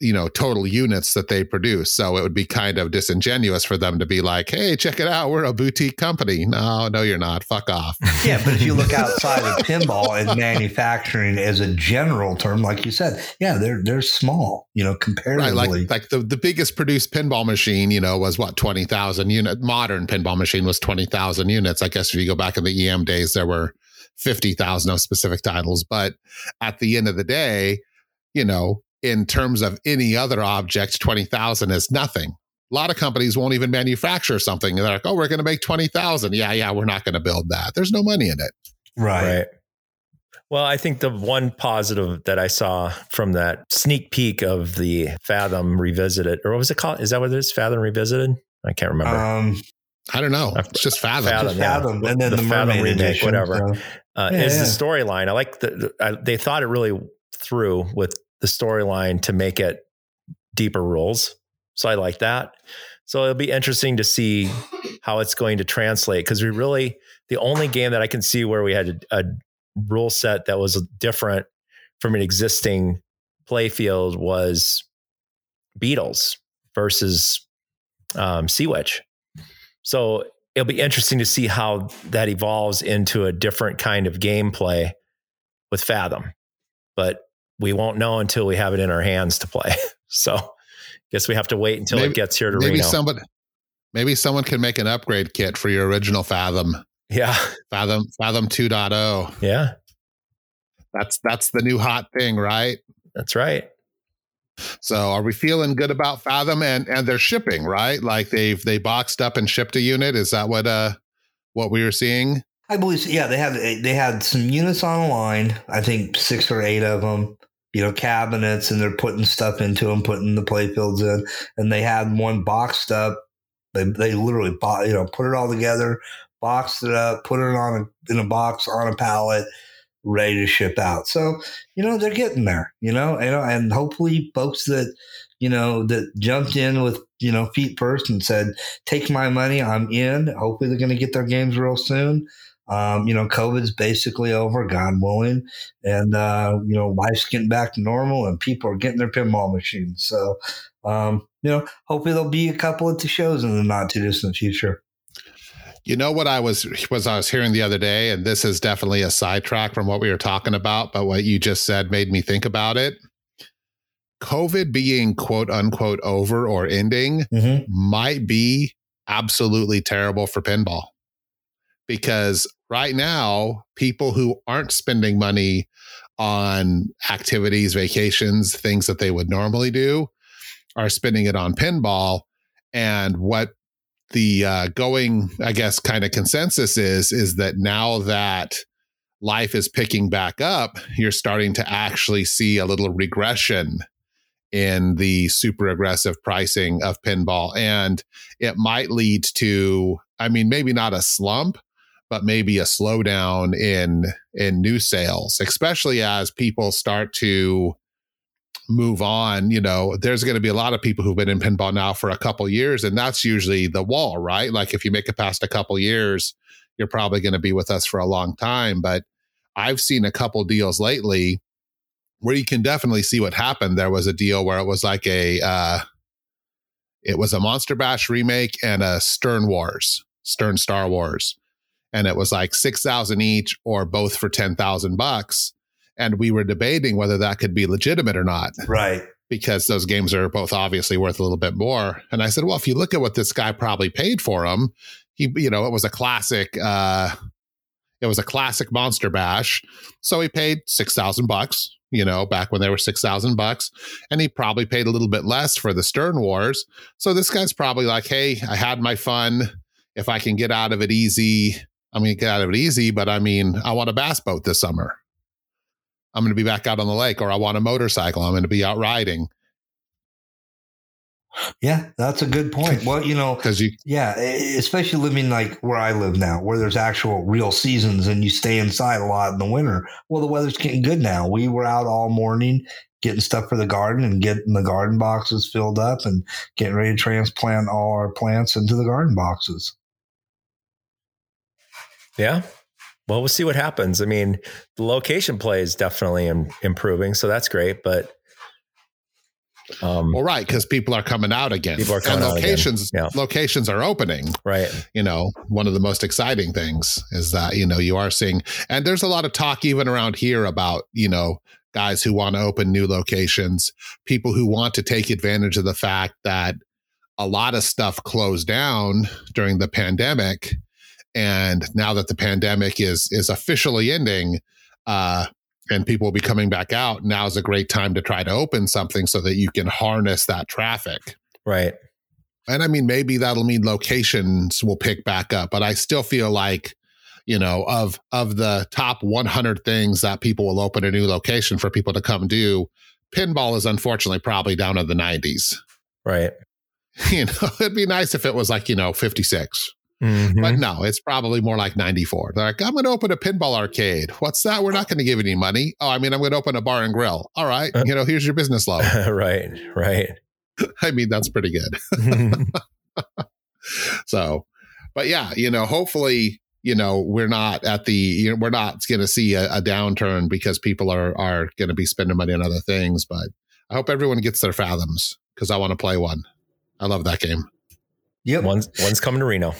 you know total units that they produce. So it would be kind of disingenuous for them to be like hey check it out. We're a boutique company. No no you're not. Fuck off. Yeah but if you look outside of pinball and manufacturing as a general term like you said yeah they're they're small you know comparatively right, like like the, the biggest produced pinball machine you know was what 20,000 unit modern pinball machine was 20,000 units. I guess if you go back in the em days there were 50,000 of specific titles. But at the end of the day you know in terms of any other object, 20,000 is nothing. A lot of companies won't even manufacture something. They're like, oh, we're going to make 20,000. Yeah, yeah, we're not going to build that. There's no money in it. Right. right. Well, I think the one positive that I saw from that sneak peek of the Fathom Revisited, or what was it called? Is that what it is? Fathom Revisited? I can't remember. Um, I don't know. It's just Fathom. Fathom, yeah. Fathom, and then the, The Fathom Mermaid remake, edition, whatever. so- uh, Yeah, is yeah. the storyline. I like the, I, they thought it really through with the storyline to make it deeper rules. So I like that. So it'll be interesting to see how it's going to translate because we really, the only game that I can see where we had a, a rule set that was different from an existing play field was Beatles versus um, Sea Witch. So it'll be interesting to see how that evolves into a different kind of gameplay with Fathom. But we won't know until we have it in our hands to play. So guess we have to wait until Maybe- it gets here to Maybe Reno. somebody, maybe someone can make an upgrade kit for your original Fathom, yeah. Fathom, Fathom 2.0. Yeah. That's that's the new hot thing, right? That's right. So are we feeling good about Fathom and and their shipping, right? Like they've they boxed up and shipped a unit. Is that what uh what we were seeing? I believe, so. yeah, they had they had some units on the line. I think six or eight of them. You know, cabinets, and they're putting stuff into them, putting the playfields in, and they had one boxed up. They they literally bought, you know, put it all together, boxed it up, put it on a, in a box on a pallet, ready to ship out. So you know they're getting there. You know, and and hopefully folks that you know that jumped in with you know feet first and said, "Take my money, I'm in." Hopefully they're going to get their games real soon. Um, you know, COVID's basically over, God willing, and uh, you know, life's getting back to normal, and people are getting their pinball machines. So, um, you know, hopefully there'll be a couple of the shows in the not too distant future. You know what I was was I was hearing the other day, and this is definitely a sidetrack from what we were talking about, but what you just said made me think about it. COVID being quote unquote over or ending Mm-hmm. might be absolutely terrible for pinball because right now people who aren't spending money on activities vacations things that they would normally do are spending it on pinball. And what the uh, going i guess kind of consensus is is that now that life is picking back up you're starting to actually see a little regression in the super aggressive pricing of pinball. And it might lead to i mean maybe not a slump but maybe a slowdown in in new sales especially as people start to move on you know there's going to be a lot of people who've been in pinball now for a couple years and that's usually the wall right like if you make it past a couple years you're probably going to be with us for a long time but i've seen a couple deals lately where you can definitely see what happened. There was a deal where it was like a, uh, it was a Monster Bash remake and a Stern Wars, Stern Star Wars, and it was like six thousand each or both for ten thousand bucks. And we were debating whether that could be legitimate or not Right. because those games are both obviously worth a little bit more. And I said, well, if you look at what this guy probably paid for them, he, you know, it was a classic. uh It was a classic Monster Bash, so he paid six thousand bucks you know, back when they were 6,000 bucks. And he probably paid a little bit less for the Stern Wars. So this guy's probably like, hey, I had my fun. If I can get out of it easy, I'm going to get out of it easy. But I mean, I want a bass boat this summer. I'm going to be back out on the lake, or I want a motorcycle. I'm going to be out riding. Yeah, that's a good point. Well, you know, Because you, Yeah, especially living like where I live now, where there's actual real seasons and you stay inside a lot in the winter. Well, the weather's getting good now. We were out all morning getting stuff for the garden and getting the garden boxes filled up and getting ready to transplant all our plants into the garden boxes. Yeah. Well, we'll see what happens. I mean, the location play is definitely Im- improving, so that's great. But um, well, right, because people are coming out again. People are coming and out again. locations, Yeah. locations are opening. right, you know, one of the most exciting things is that, you know, you are seeing, and there's a lot of talk even around here about, you know, guys who want to open new locations, people who want to take advantage of the fact that a lot of stuff closed down during the pandemic. And now that the pandemic is is officially ending, uh, and people will be coming back out, now is a great time to try to open something so that you can harness that traffic. right. And I mean, maybe that'll mean locations will pick back up, but I still feel like you know, of of the top 100 things that people will open a new location for people to come do, pinball is unfortunately probably down in the 90s. Right. You know, it'd be nice if it was like, you know, 56. Mhm. But no, it's probably more like 94. They're like, I'm going to open a pinball arcade. What's that? We're not going to give any money. Oh, I mean, I'm going to open a bar and grill. All right. Uh. You know, here's your business loan. right. Right. I mean, that's pretty good. So, but yeah, you know, hopefully, you know, we're not at the, you know, we're not going to see a, a downturn because people are, are going to be spending money on other things. But I hope everyone gets their fathoms because I want to play one. I love that game. Yep. one's one's coming to Reno.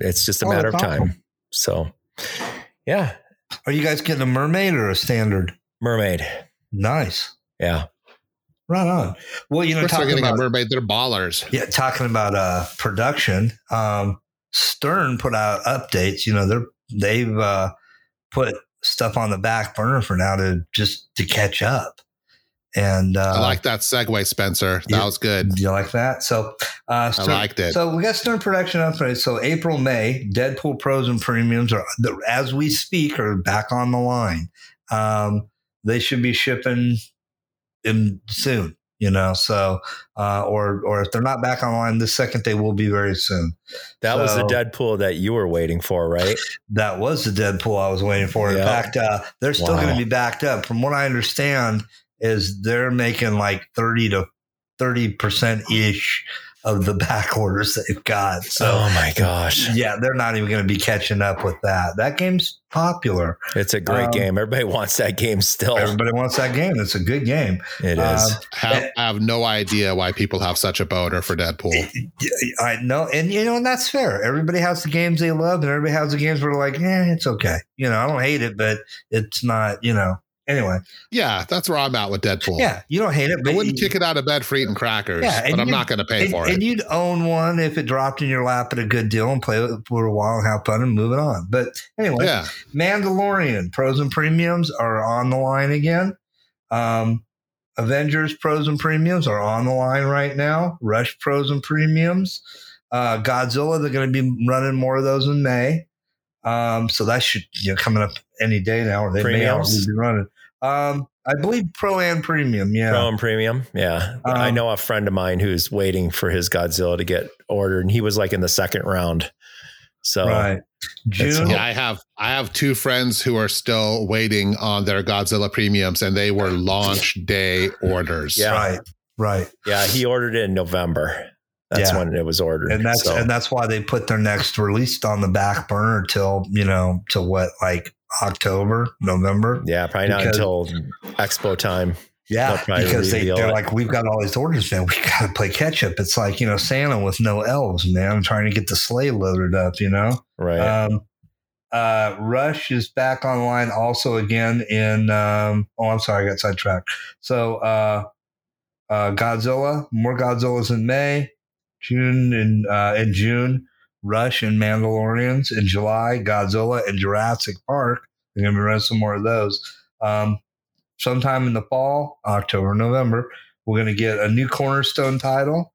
It's just a Oh, matter of time. awesome. So, yeah, Are you guys getting a mermaid or a standard? mermaid. Nice. Yeah. Right on. Well, you know, We're talking getting about a mermaid. They're ballers. yeah, talking about uh production. Um, Stern put out updates. You know, they're they've uh, put stuff on the back burner for now to just to catch up. And uh, I like that segue, Spencer. That yeah. was good. You like that? So, uh, I liked it. So we got Stern production upgrades. So April, May, Deadpool pros and premiums are as we speak are back on the line. Um, they should be shipping in soon. You know, so uh, or or if they're not back online this second, they will be very soon. That was the Deadpool that you were waiting for, right? That was the Deadpool I was waiting for. In fact, uh, they're still Wow. going to be backed up. From what I understand, is they're making like thirty to thirty percent ish of the back orders they've got. So oh my gosh. yeah, they're not even going to be catching up with that. That game's popular. It's a great Um, game. Everybody wants that game still. Everybody wants that game. It's a good game. It is. Um, Have, I have no idea why people have such a boner for Deadpool. I know, and you know, and that's fair. Everybody has the games they love, and everybody has the games where they're like, "Yeah, it's okay." You know, I don't hate it, but it's not. You know, anyway. Yeah, that's where I'm at with Deadpool. Yeah, you don't hate it, I but wouldn't you, kick it out of bed for eating crackers, Yeah, but I'm not going to pay and, for it. and you'd own one if it dropped in your lap at a good deal and play with it for a while and have fun and move it on. But anyway, Yeah, Mandalorian pros and premiums are on the line again. Um, Avengers pros and premiums are on the line right now. Rush pros and premiums. Uh, Godzilla, they're going to be running more of those in May. Um, so that should you know coming up any day now, or they may Premiums? already be running. Um, I believe pro and premium. Yeah, Pro and premium. Yeah. I Um, know a friend of mine who's waiting for his Godzilla to get ordered, and he was like in the second round. So, right. June. yeah. I have I have two friends who are still waiting on their Godzilla premiums, and they were launch day orders. Yeah. Right. Right. yeah, he ordered it in November. That's Yeah. when it was ordered. and that's So, and that's why they put their next release on the back burner till you know to what like October, November. yeah, probably not until Expo time. Yeah, because they, they're it. like, we've got all these orders now. We got to play catch up. It's like you know Santa with no elves, man, I'm trying to get the sleigh loaded up. You know. Right. Um, uh, Rush is back online also again in. Um, oh, I'm sorry, I got sidetracked. So, uh, uh, Godzilla, more Godzillas in May, June and uh, in June, Rush and Mandalorians in July, Godzilla and Jurassic Park. They're gonna be running some more of those. Um, sometime in the fall, October, November, we're gonna get a new cornerstone title.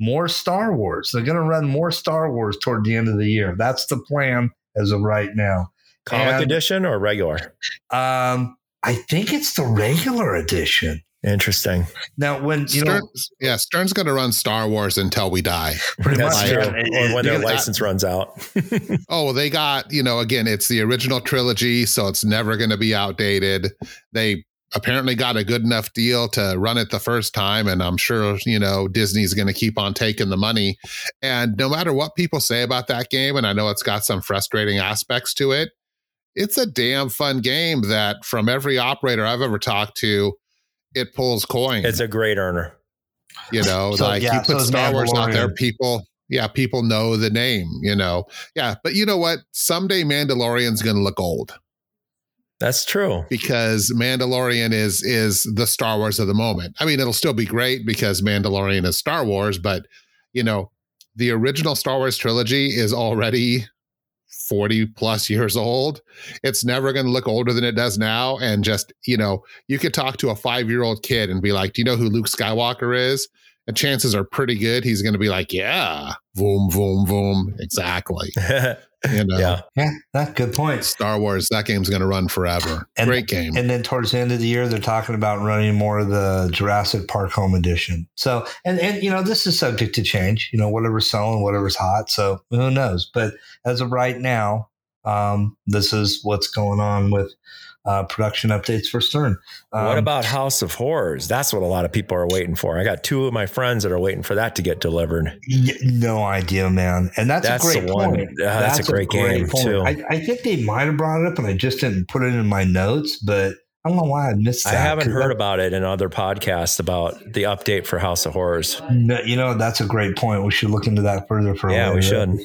More Star Wars. They're going to run more Star Wars toward the end of the year. That's the plan as of right now. Comic and- edition or regular? Um, I think it's the regular edition. Interesting. Now, when you Stern, know, yeah, Stern's going to run Star Wars until we die. pretty much, true. yeah, or when it- their it- license runs out. Oh, well, they got, you know, again, it's the original trilogy, so it's never going to be outdated. They apparently got a good enough deal to run it the first time, and I'm sure, you know, Disney's going to keep on taking the money. And no matter what people say about that game, and I know it's got some frustrating aspects to it, it's a damn fun game that from every operator I've ever talked to, it pulls coin. it's a great earner. You know, So, like yeah, you put is Star Wars out there, people, yeah, people know the name, you know. Yeah, but you know what? Someday Mandalorian's going to look old That's true. because Mandalorian is is the Star Wars of the moment. I mean, it'll still be great because Mandalorian is Star Wars, but you know, the original Star Wars trilogy is already 40 plus years old. It's never going to look older than it does now and just, you know, you could talk to a 5-year-old kid and be like, "Do you know who Luke Skywalker is?" The chances are pretty good he's going to be like, yeah, boom, boom, boom, exactly. You know, yeah. Yeah, that's good point. Star Wars, that game's going to run forever. And- Great game. And then towards the end of the year, they're talking about running more of the Jurassic Park Home Edition. So, and and you know, this is subject to change. You know, whatever's selling, whatever's hot. So who knows? But as of right now, um, this is what's going on with uh, production updates for Stern. Um, what about House of Horrors? That's what a lot of people are waiting for. I got two of my friends that are waiting for that to get delivered. no idea, man? And that's, That's a great one. point. Yeah, that's a great game, too. I, I think they might have brought it up, and I just didn't put it in my notes. But I don't know why I missed that. I haven't heard that- about it in other podcasts about the update for House of Horrors. No, you know, that's a great point. We should look into that further for a Yeah, we should.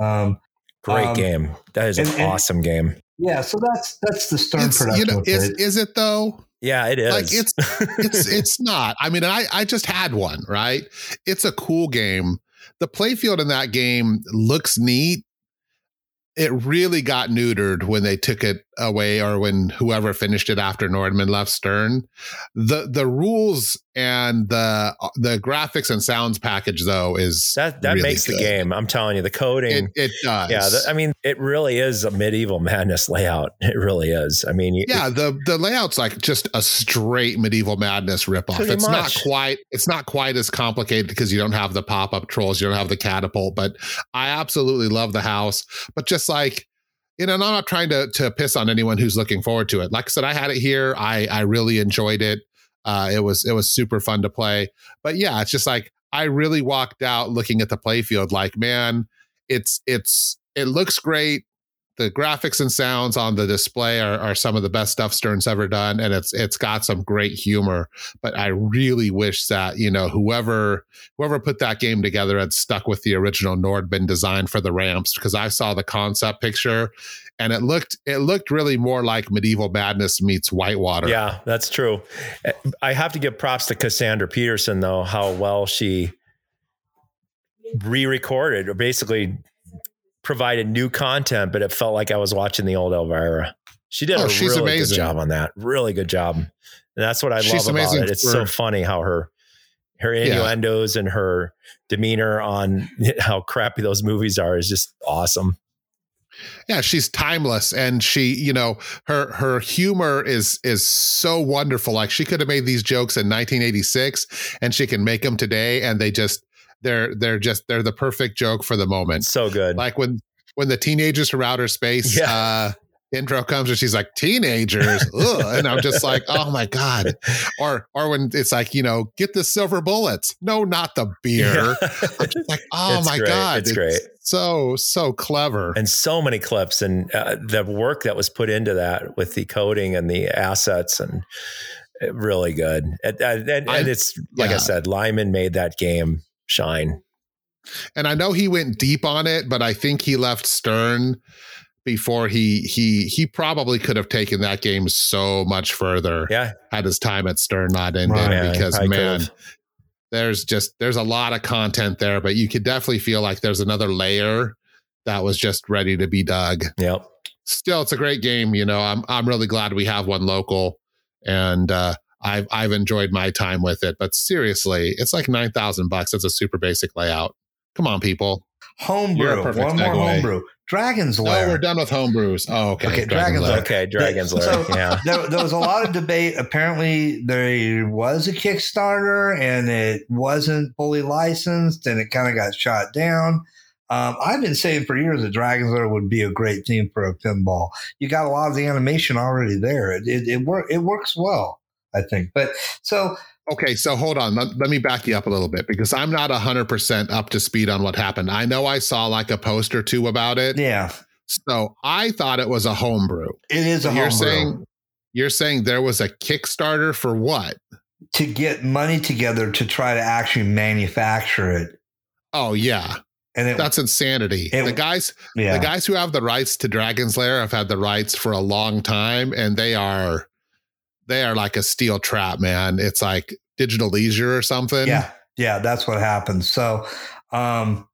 Um, Great Um, game. That is an and- and- awesome game. Yeah, so that's that's the Stern it's, production. you know, is, is it though? Yeah, it is. Like, it's- It's it's not. I mean, I I just had one, right? It's a cool game. The playfield in that game looks neat. It really got neutered when they took it away or when whoever finished it after Nordman left Stern. The the rules and the the graphics and sounds package though is that that really makes the game. I'm telling you, the coding. it, it does. yeah, the, I mean, it really is a medieval madness layout. It really is. I mean, you- yeah the the layout's like just a straight medieval madness ripoff Pretty it's much. not quite it's not quite as complicated because you don't have the pop-up trolls you don't have the catapult but i absolutely love the house but just like you know and i'm not trying to to piss on anyone who's looking forward to it. Like i said i had it here. I i really enjoyed it. Uh it was it was super fun to play. But yeah it's just like i really walked out looking at the playfield like man it's it's it looks great the graphics and sounds on the display are, are some of the best stuff Stern's ever done, and it's it's got some great humor. But I really wish that you know whoever whoever put that game together had stuck with the original Nordman design for the ramps because I saw the concept picture, and it looked it looked really more like Medieval Madness meets Whitewater. yeah, that's true. Eh, I have to give props to Cassandra Peterson though, how well she re-recorded or basically provided new content, but it felt like I was watching the old Elvira. She did Oh, a she's really amazing. good job on that. Really good job. And that's what I She's love about it. It's so funny how her her Yeah. innuendos and her demeanor on how crappy those movies are is just awesome. yeah she's timeless and she you know her her humor is is so wonderful like she could have made these jokes in 1986 and she can make them today and they just they're they're just they're the perfect joke for the moment So good. like when when the teenagers from outer space Yeah. uh intro comes and she's like teenagers and i'm just like oh my god or or when it's like you know get the silver bullets no not the beer i'm just like oh It's my great. god It's great. so so clever and so many clips and uh, the work that was put into that with the coding and the assets and uh, really good. And, and, and I- it's like I said, Lyman made that game shine. and I know he went deep on it, but I think he left Stern before he he he probably could have taken that game so much further Yeah, had his time at Stern not ended Right. Yeah, because probably man, could've. there's just there's a lot of content there, but you could definitely feel like there's another layer that was just ready to be dug. Yep. Still, it's a great game. You know, I'm I'm really glad we have one local, and uh, I've I've enjoyed my time with it. But seriously, it's like nine thousand bucks. It's a super basic layout. Come on, people. Homebrew. a perfect One more segue. homebrew. Dragon's No, Lair. we're done with homebrews. Oh, okay. Okay, Dragon's Dragon's Lair. Lair. Okay, Dragon's Lair. So- yeah. there, there was a lot of debate. Apparently, there was a Kickstarter and it wasn't fully licensed and it kind of got shot down. Um, I've been saying for years that Dragon's Lair would be a great theme for a pinball. You got a lot of the animation already there. It it, it, work, it works well, I think. But so Okay, so hold on. Let, let me back you up a little bit because I'm not 100% up to speed on what happened. I know I saw like a post or two about it. yeah, So I thought it was a homebrew. it is a you're homebrew. saying you're saying there was a Kickstarter for what? to get money together to try to actually manufacture it. Oh yeah, And it, that's insanity. It- the guys yeah. the guys who have the rights to Dragon's Lair have had the rights for a long time and they are they are like a steel trap, man. It's like digital leisure or something. Yeah, yeah, that's what happens. So, um,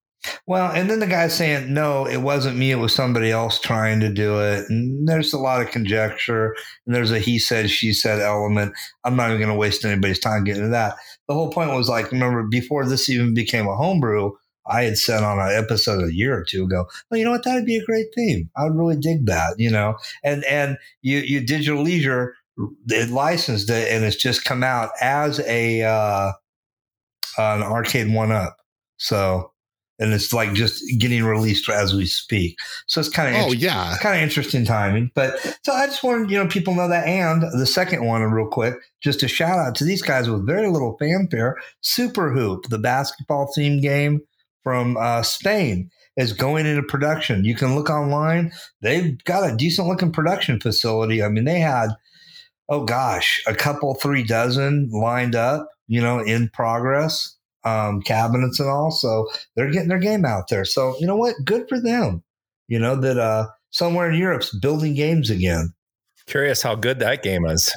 Well, and then the guy saying, no, it wasn't me. It was somebody else trying to do it. And there's a lot of conjecture and there's a he said, she said element. I'm not even going to waste anybody's time getting into that. The whole point was like, remember, before this even became a homebrew, I had said on an episode a year or two ago, well, you know what? That would be a great theme. I would really dig that, you know? And, and you, you digital leisure, it licensed it and it's just come out as a, uh, an arcade one up. So, and it's like just getting released as we speak. So it's kind of oh yeah, kind of interesting timing. But so I just wanted you know people know that. And the second one, real quick, just a shout out to these guys with very little fanfare. Super Hoop, the basketball theme game from uh, Spain, is going into production. You can look online; they've got a decent looking production facility. I mean, they had oh gosh, a couple, three dozen lined up, you know, in progress um, cabinets and all. So they're getting their game out there. So you know what? Good for them. You know that uh, somewhere in Europe's building games again. Curious how good that game is.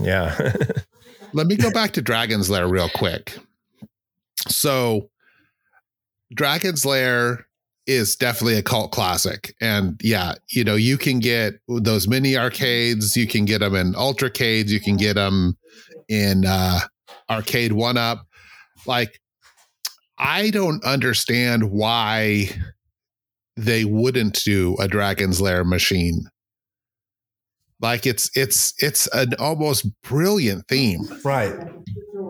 Yeah. Let me go back to Dragon's Lair real quick. So, Dragon's Lair is definitely a cult classic. And yeah, you know, you can get those mini arcades, you can get them in ultracades, you can get them in uh, arcade one up. Like I don't understand why they wouldn't do a Dragon's Lair machine. Like it's it's it's an almost brilliant theme. Right.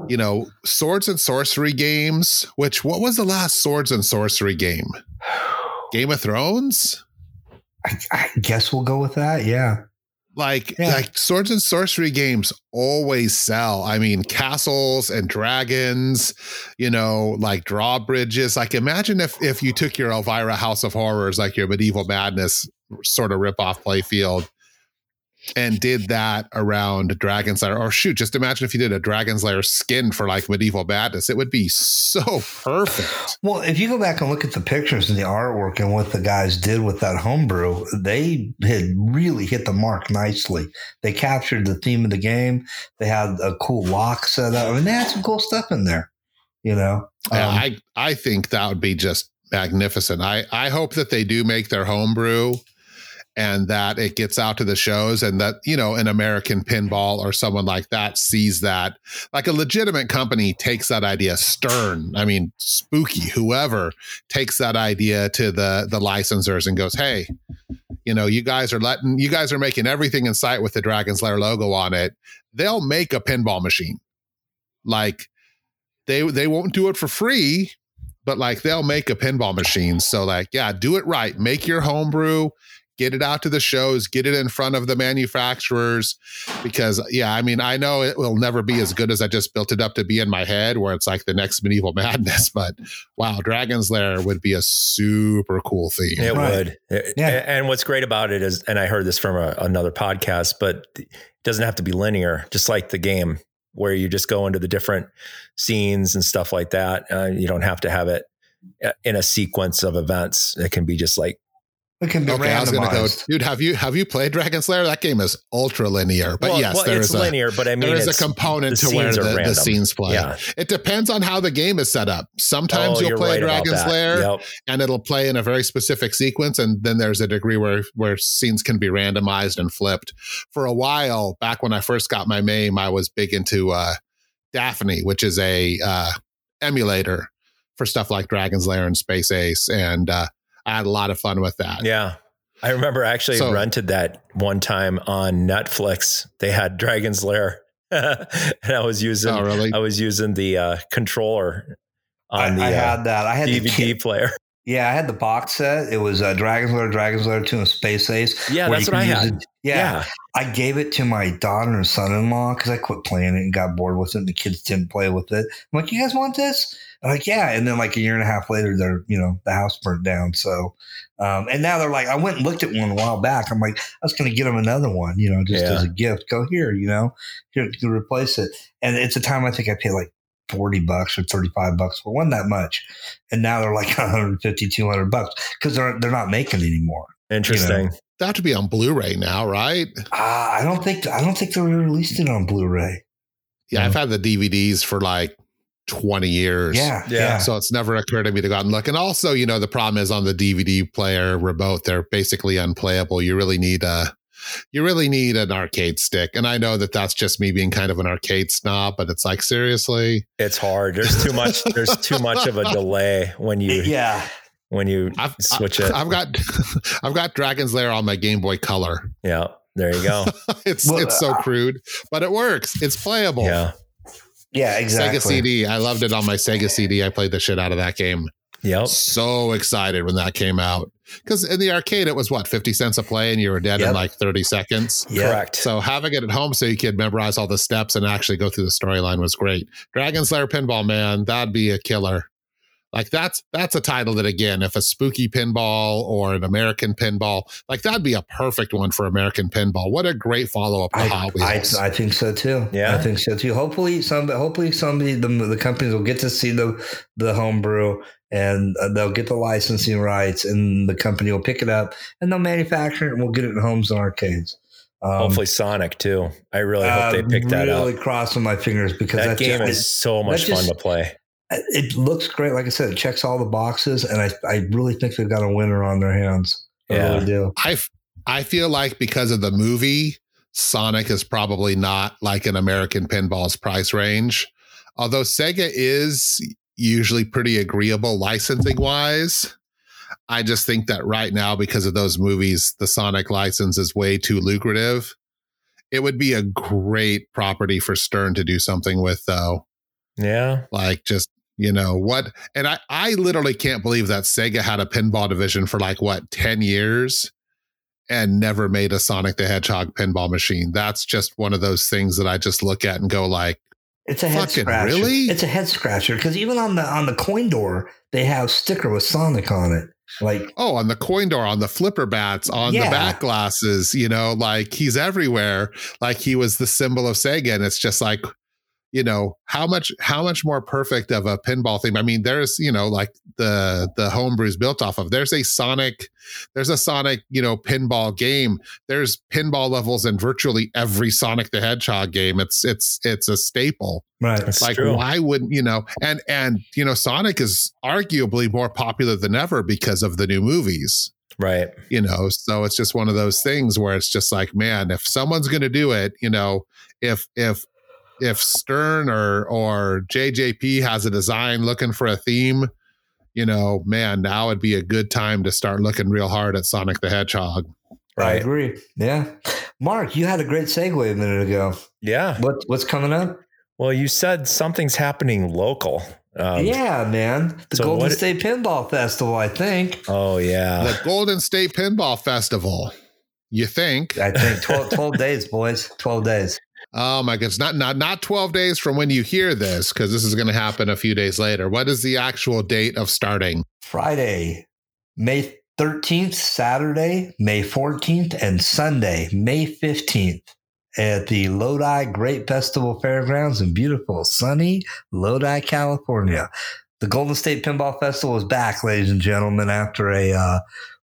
You know, swords and sorcery games, which what was the last swords and sorcery game? Game of Thrones? I, I guess we'll go with that. Yeah like yeah. like swords and sorcery games always sell i mean castles and dragons you know like drawbridges like imagine if if you took your elvira house of horrors like your medieval madness sort of rip off playfield and did that around Dragon's Lair. Or shoot, just imagine if you did a Dragon's Lair skin for like medieval madness. It would be so perfect. Well, if you go back and look at the pictures and the artwork and what the guys did with that homebrew, they had really hit the mark nicely. They captured the theme of the game. They had a cool lock set up. I mean, they had some cool stuff in there. You know, um, I I think that would be just magnificent. I I hope that they do make their homebrew and that it gets out to the shows and that you know an american pinball or someone like that sees that like a legitimate company takes that idea stern. I mean spooky whoever takes that idea to the the licensors and goes hey you know you guys are letting you guys are making everything in sight with the dragon's lair logo on it. They'll make a pinball machine. Like they they won't do it for free but like they'll make a pinball machine. So like yeah do it right. Make your homebrew get it out to the shows, get it in front of the manufacturers. Because, yeah, I mean, I know it will never be as good as I just built it up to be in my head, where it's like the next medieval madness. But wow, Dragon's Lair would be a super cool theme. It right. would. It, yeah. And what's great about it is, and I heard this from a, another podcast, but it doesn't have to be linear, just like the game where you just go into the different scenes and stuff like that. Uh, you don't have to have it uh, in a sequence of events. It can be just like it can be okay, randomized. I was going to go, dude. Have you have you played Dragon's Lair? That game is ultra linear, but well, yes, well, there is a, linear. But I mean, there is a component to where the, the, scenes play. Yeah. It depends on how the game is set up. Sometimes oh, you'll play right Dragon's Lair, yep. and it'll play in a very specific sequence, and then there's a degree where where scenes can be randomized and flipped. For a while, back when I first got my MAME, I was big into uh, Daphne, which is a uh, emulator for stuff like Dragon's Lair and Space Ace, and uh, I had a lot of fun with that. Yeah. I remember I actually so, rented that one time on Netflix. They had Dragon's Lair, and I was using. Oh, really? I was using the uh, controller on I, the. I had uh, that. I had DVD player. Yeah, I had the box set. It was uh, Dragon's Lair, Dragon's Lair 2, and Space Ace. Yeah, that's what I had. Yeah. yeah. I gave it to my daughter and son in law because I quit playing it and got bored with it. And the kids didn't play with it. I'm like, you guys want this? I'm like, yeah. And then like a year and a half later, they're, you know, the house burnt down. So, um, and now they're like, I went and looked at one a while back. I'm like, I was going to get them another one, you know, just yeah. as a gift. Go here, you know, here to replace it. And it's a time I think I paid like 40 bucks or 35 bucks for one that much. And now they're like 150, 200 bucks because they're, they're not making anymore. Interesting. You know? That to be on Blu-ray now, right? Uh, I don't think I don't think they released it on Blu-ray. Yeah, I've had the DVDs for like 20 years. Yeah, Yeah. yeah. So it's never occurred to me to go out and look. And also, you know, the problem is on the DVD player remote, they're basically unplayable. You really need a, you really need an arcade stick. And I know that that's just me being kind of an arcade snob, but it's like, seriously, It's hard. There's too much. There's too much of a delay when you yeah. when you I've, switch I, it. I've got, I've got Dragon's Lair on my Game Boy Color. yeah. There you go. it's, Well, it's so uh, crude, but it works. It's playable. Yeah. Yeah, exactly. Sega CD. I loved it on my Sega CD. I played the shit out of that game. Yep. So excited when that came out. Because in the arcade, it was what, 50 cents a play and you were dead Yep. in like 30 seconds. Yeah. Correct. So having it at home so you could memorize all the steps and actually go through the storyline was great. Dragon's Lair Pinball, man, that'd be a killer. Like that's that's a title that again, if a spooky pinball or an American pinball, like that'd be a perfect one for American pinball. What a great follow up to I, Hot I, Wheels. I think so too. Yeah. I think so too. Hopefully, some hopefully somebody the the companies will get to see the the homebrew and uh, they'll get the licensing rights, and the company will pick it up and they'll manufacture it, and we'll get it in homes and arcades. Um, Hopefully Sonic too. I really hope they I'm pick that really up. crossing my fingers because That that's game just- is so much just- fun to play. It, it looks great. Like I said, it checks all the boxes, and I I really think they've got a winner on their hands. I Yeah. really do. I f- I feel like because of the movie, Sonic is probably not like an American pinball's price range. Although Sega is usually pretty agreeable licensing wise. I just think that right now, because of those movies, the Sonic license is way too lucrative. It would be a great property for Stern to do something with, though. Yeah. Like just, you know, what? And I, I literally can't believe that Sega had a pinball division for like what, 10 years and never made a Sonic the Hedgehog pinball machine. That's just one of those things that I just look at and go like, It's a head scratcher. really? It's a head scratcher because even on the on the coin door they have sticker with Sonic on it. Like oh, on the coin door, on the flipper bats, on Yeah. the back glasses, you know, like he's everywhere. Like he was the symbol of Sega. And it's just like, you know, how much how much more perfect of a pinball theme. I mean, there's, you know, like the the homebrew's built off of. There's a Sonic, there's a Sonic, you know, pinball game. There's pinball levels in virtually every Sonic the Hedgehog game. It's it's it's a staple. right. That's like true. why wouldn't you know and and you know sonic is arguably more popular than ever because of the new movies Right. you know so it's just one of those things where it's just like man if someone's going to do it you know if if if stern or or jjp has a design looking for a theme you know man now would be a good time to start looking real hard at sonic the hedgehog I agree. Yeah. Mark, you had a great segue a minute ago. Yeah. What what's coming up? Well, you said something's happening local. Um, yeah, man. The so Golden what- State Pinball Festival, I think. Oh yeah. the golden state pinball festival you think I think 12, 12 days, boys. 12 days. Oh my goodness! Not not not twelve days from when you hear this, because this is going to happen a few days later. What is the actual date of starting? Friday, May 13th, Saturday, May 14th, and Sunday, May 15th at the Lodi Grape Festival Fairgrounds in beautiful, sunny Lodi, California. The Golden State Pinball Festival is back, ladies and gentlemen, after a uh,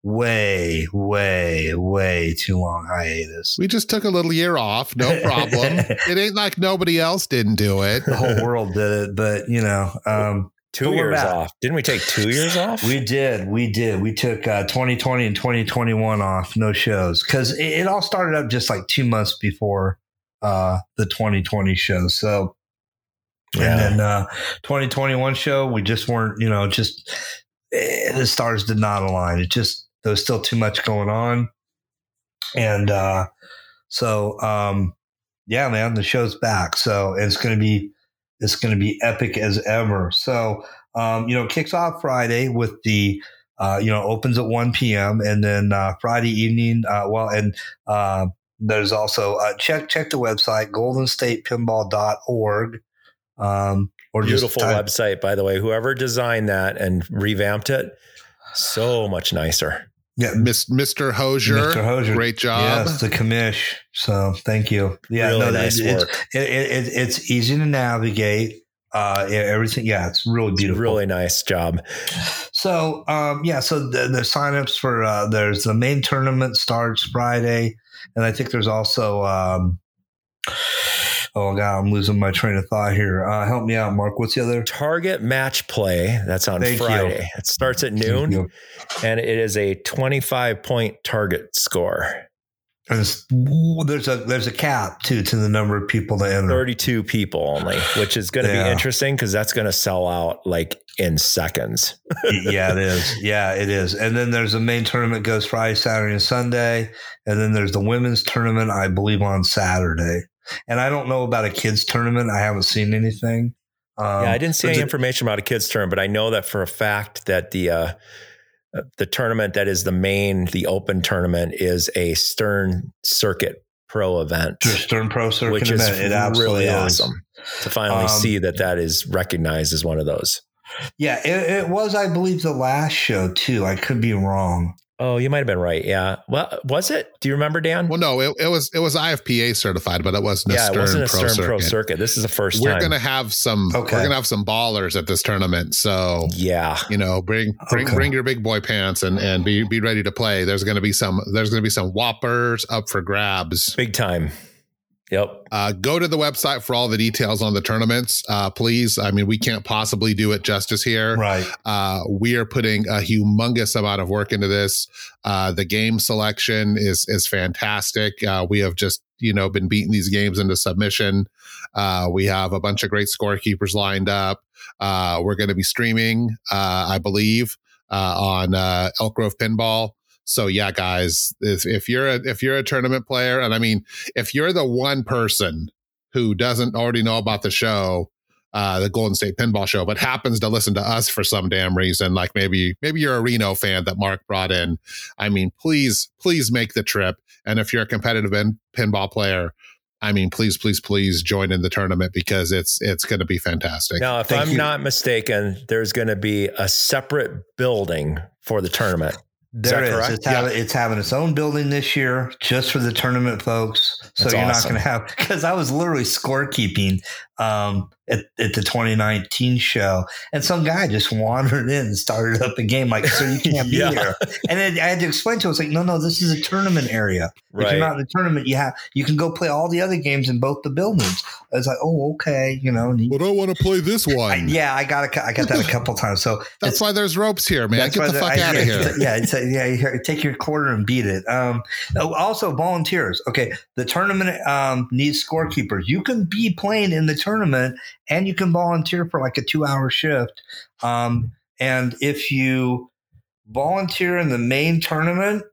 way, way, way too long hiatus. We just took a little year off, no problem. it ain't like nobody else didn't do it. The whole world did it, but you know, um, two years back. off. Didn't we take two years off? We did. We did. We took uh, 2020 and 2021 off, no shows, because it, it all started up just like two months before uh, the 2020 show. So, Yeah. and then uh, 2021 show, we just weren't, you know, just eh, the stars did not align. It just there was still too much going on, and uh, so um, yeah, man, the show's back. So it's going to be it's going to be epic as ever. So um, you know, it kicks off Friday with the uh, you know opens at 1 p.m. and then uh, Friday evening. Uh, well, and uh, there's also uh, check check the website goldenstatepinball.org. Um, or Beautiful type- website, by the way. Whoever designed that and revamped it, so much nicer. Yeah, Mr. Hosier, Mr. Hosier. great job. Yes, the commish. So thank you. Yeah, really no, nice it, it's, work. it, it, it, it's easy to navigate. Uh, yeah, everything. Yeah, it's really beautiful. Really nice job. So, um, yeah, so the, the signups for uh, there's the main tournament starts Friday, and I think there's also um, Oh god, I'm losing my train of thought here. Uh, help me out, Mark. What's the other? Target Match Play. That's on Thank you. Friday. It starts at noon, and it is a 25 point target score. And it's- there's a there's a cap too to the number of people that enter. 32 people only, which is going to Yeah. be interesting because that's going to sell out like in seconds. yeah, it is. Yeah, it is. And then there's the main tournament goes Friday, Saturday, and Sunday. And then there's the women's tournament, I believe, on Saturday. And I don't know about a kids tournament. I haven't seen anything. Um, yeah, I didn't see any information about a kids tournament, but I know that for a fact that the uh, uh, the tournament that is the main, the open tournament, is a Stern Circuit Pro event, Stern Pro Circuit which is event. It absolutely really is. awesome to finally Um, see that that is recognized as one of those. Yeah, it, it was, I believe, the last show too. I could be wrong. Oh, you might have been right. Yeah. Well, was it? Do you remember, Dan? Well, no, it, it was it was IFPA certified, but it wasn't a yeah, Stern, it wasn't a Pro Stern circuit. Pro Circuit. This is the 1st We're time. gonna have some. Okay. We're gonna have some ballers at this tournament. So yeah. you know, bring bring Okay. bring your big boy pants and and be be ready to play. There's gonna be some. There's gonna be some whoppers up for grabs. Big time. Yep. Uh, go to the website for all the details on the tournaments, uh, please. I mean, we can't possibly do it justice here. Right. Uh, we are putting a humongous amount of work into this. Uh, the game selection is is fantastic. Uh, we have just you know been beating these games into submission. Uh, we have a bunch of great scorekeepers lined up. Uh, we're going to be streaming, uh, I believe, uh, on uh, Elk Grove Pinball. So yeah, guys, if, if you're a if you're a tournament player, and I mean, if you're the one person who doesn't already know about the show, uh, the Golden State Pinball Show, but happens to listen to us for some damn reason, like maybe maybe you're a Reno fan that Mark brought in. I mean, please please make the trip. And if you're a competitive pin- pinball player, I mean, please please please join in the tournament because it's it's going to be fantastic. Now, if Thank I'm you. not mistaken, there's going to be a separate building for the tournament. There is. It's, having, it's having its own building this year just for the tournament folks. So That's you're awesome. not going to have, because I was literally scorekeeping um, at, at the 2019 show, and some guy just wandered in and started up a game like, "So you can't be Yeah. here." And then I had to explain to him, "It's like, no, no, this is a tournament area. If Right. you're not in the tournament, you have you can go play all the other games in both the buildings." I was like, "Oh, okay," you know. and he- But I want to play this I- one. yeah, I got a, I got that a couple times. So That's why there's ropes here, man. Get why the fuck I- out of yeah, here. Yeah, it's a, yeah. you Take your quarter and beat it. Um, oh, also, volunteers. Okay, the tournament um, needs scorekeepers. You can be playing in the tournament, and you can volunteer for like a two-hour shift. Um, and if you volunteer in the main tournament,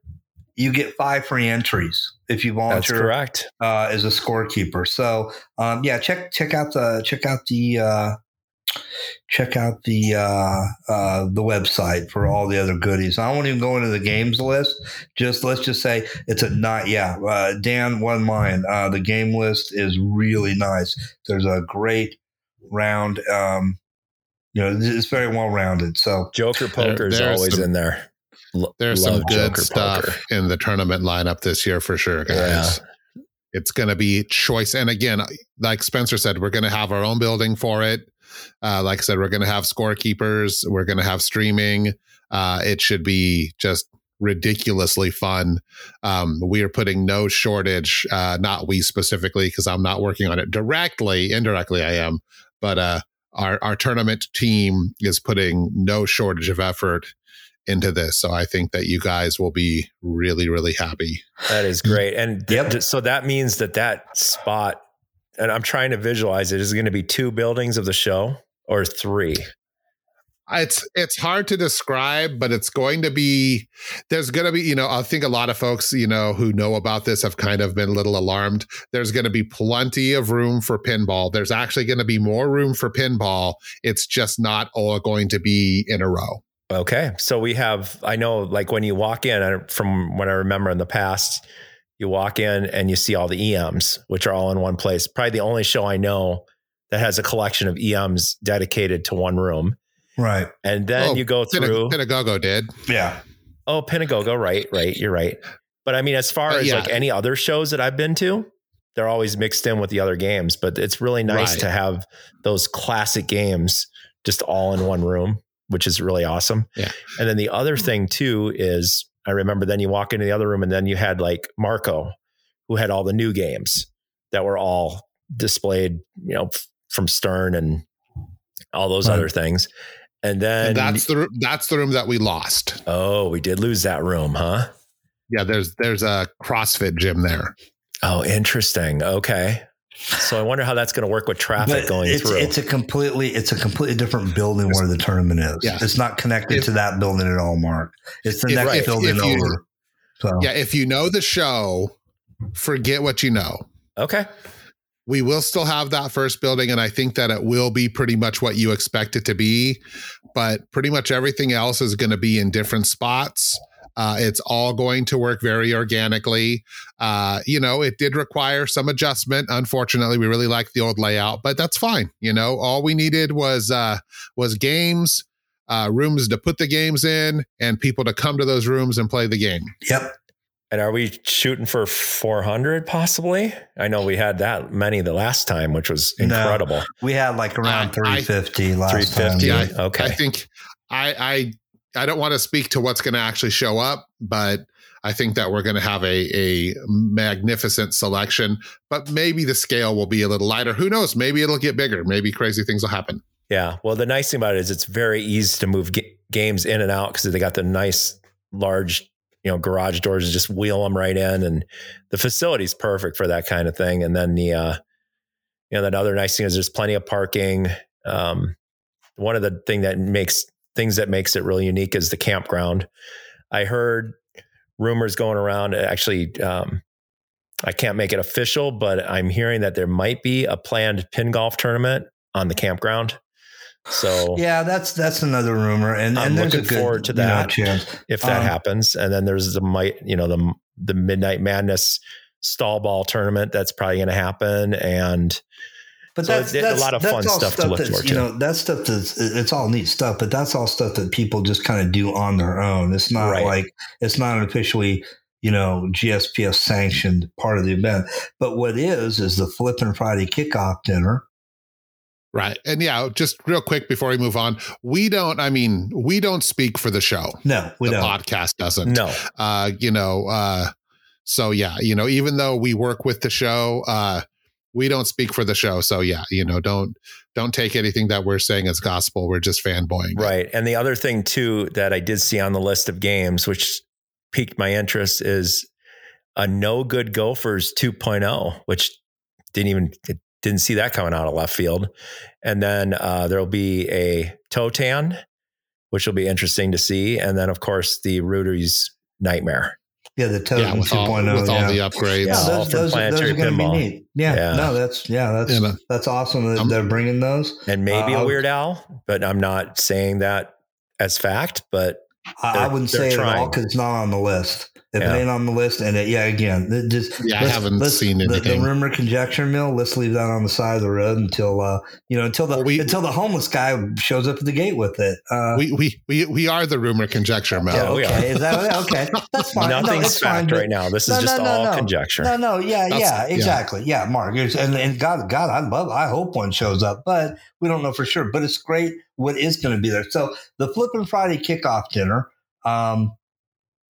you get five free entries. If you That's volunteer correct. uh, as a scorekeeper. So um, yeah, check check out the check out the uh, check out the uh, uh, the website for all the other goodies. I won't even go into the games list. Just let's just say it's a not yeah. Uh, Dan one mine. Uh, the game list is really nice. There's a great round. Um, you know, it's very well rounded. So Joker poker is there's always some- in there. L- There's some good Joker stuff poker. in the tournament lineup this year for sure, guys. It's going to be choice. And again, like Spencer said, we're going to have our own building for it. Uh, like I said, we're going to have scorekeepers. We're going to have streaming. Uh, it should be just ridiculously fun. Um, we are putting no shortage, uh, not we specifically, because I'm not working on it directly. Indirectly, I am. But uh, our, our tournament team is putting no shortage of effort into this. So I think that you guys will be really, really happy. That is great. And Yep. th- so that means that that spot, and I'm trying to visualize it, is it going to be two buildings of the show or three. It's it's hard to describe, but it's going to be there's going to be, you know, I think a lot of folks, you know, who know about this have kind of been a little alarmed. There's going to be plenty of room for pinball. There's actually going to be more room for pinball. It's just not all going to be in a row. Okay. So we have, I know, like when you walk in, from what I remember in the past, you walk in and you see all the EMs, which are all in one place. Probably the only show I know that has a collection of EMs dedicated to one room. right, And then Oh, you go Pina- through, Pinagogo did. yeah, oh, Pinagogo, right, right, you're right. But I mean, as far Uh, as yeah. like any other shows that I've been to, they're always mixed in with the other games. But it's really nice Right. to have those classic games just all in one room, which is really awesome. Yeah. And then the other thing too is I remember then you walk into the other room and then you had like Marco, who had all the new games that were all displayed, you know, f- from Stern and all those Right. other things. And then And that's the that's the room that we lost. oh, we did lose that room, huh? Yeah, there's there's a CrossFit gym there. Oh, interesting. Okay. So I wonder how that's going to work with traffic But going it's, through. it's a completely it's a completely different building where the tournament is. Yeah. It's not connected If- to that building at all, Mark. It's the If- next if- building if you- over. So Yeah, if you know the show, forget what you know. okay. We will still have that first building, and I think that it will be pretty much what you expect it to be. But pretty much everything else is going to be in different spots. Uh, it's all going to work very organically. Uh, you know, it did require some adjustment. Unfortunately, we really like the old layout, but that's fine. You know, all we needed was uh, was games, uh, rooms to put the games in, and people to come to those rooms and play the game. yep. And are we shooting for 400 possibly? I know we had that many the last time, which was No. incredible. We had like around I- I- 350 last 350. time. Yeah, okay. I think I I I don't want to speak to what's going to actually show up, but I think that we're going to have a a magnificent selection. But maybe the scale will be a little lighter. Who knows? Maybe it'll get bigger. Maybe crazy things will happen. Yeah. Well, the nice thing about it is it's very easy to move ga- games in and out because they got the nice large, you know, garage doors just wheel them right in, and the facility's perfect for that kind of thing. And then the, uh, you know, that other nice thing is there's plenty of parking. Um, one of the thing that makes things that makes it really unique is the campground. I heard rumors going around. Actually, um, I can't make it official, but I'm hearing that there might be a planned pin golf tournament on the campground. So Yeah, that's that's another rumor, and, I'm and looking a good forward to you know, that. if that Um, happens, and then there's the might, you know, the the Midnight Madness stall ball tournament that's probably going to happen, and But So that's, it- a lot of fun all stuff to look that's, forward You know, that stuff that's it's all neat stuff, but that's all stuff that people just kind of do on their own. It's not Right. like it's not an officially you know GSPS sanctioned part of the event. But what is is the Flippin' Friday kickoff dinner. Right. And yeah, just real quick before we move on, we don't, I mean, we don't speak for the show. No, we the don't. podcast doesn't. no, Uh, you know, uh, so yeah, you know, even though we work with the show, uh, we don't speak for the show. So yeah, you know, don't don't take anything that we're saying as gospel. We're just fanboying. right. And the other thing too that I did see on the list of games, which piqued my interest, is a No Good Gophers 2.0, which didn't even didn't see that coming out of left field. And then uh, there'll be a Totan, which will be interesting to see, and then of course the Rooters Nightmare. Yeah, the Totem Yeah, with all, 2.0. with all yeah. the upgrades. Yeah, yeah, those, those, those are going to be neat. Yeah, Yeah. no, that's yeah, that's Yeah, man. that's awesome that I'm- they're bringing those. and maybe Uh, a Weird Al, but I'm not saying that as fact. But I, I wouldn't they're say it at all because it's not on the list. If Yeah. it ain't on the list, and it, yeah, again, it just Yeah, I haven't let's- seen the, the anything. rumor conjecture mill. Let's leave that on the side of the road until uh, you know until the Well, we- until the homeless guy shows up at the gate with it. Uh, we, we we we are the rumor conjecture, mill. Yeah, okay, is that okay? That's fine. no, nothing's it's fact but- right now. This No, is just no, no, all no. conjecture. No, no, yeah, That's- yeah, yeah. exactly. Yeah, Mark. And, and God, God, I love, I hope one shows up, but we don't know for sure. But it's great what is going to be there. So the Flippin' Friday kickoff dinner, um,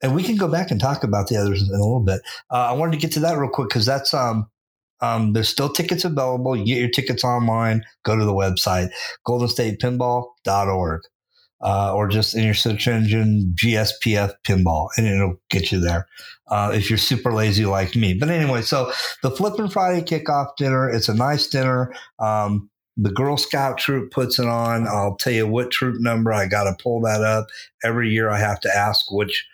and we can go back and talk about the others in a little bit. Uh, I wanted to get to that real quick because that's, um, um, there's still tickets available. You get your tickets online, go to the website, goldenstatepinball.org. Uh, or just in your search engine, GSPF pinball, and it'll get you there uh, if you're super lazy like me. But anyway, so the Flippin' Friday kickoff dinner, it's a nice dinner. Um, the Girl Scout troop puts it on. I'll tell you what troop number. I got to pull that up. Every year I have to ask which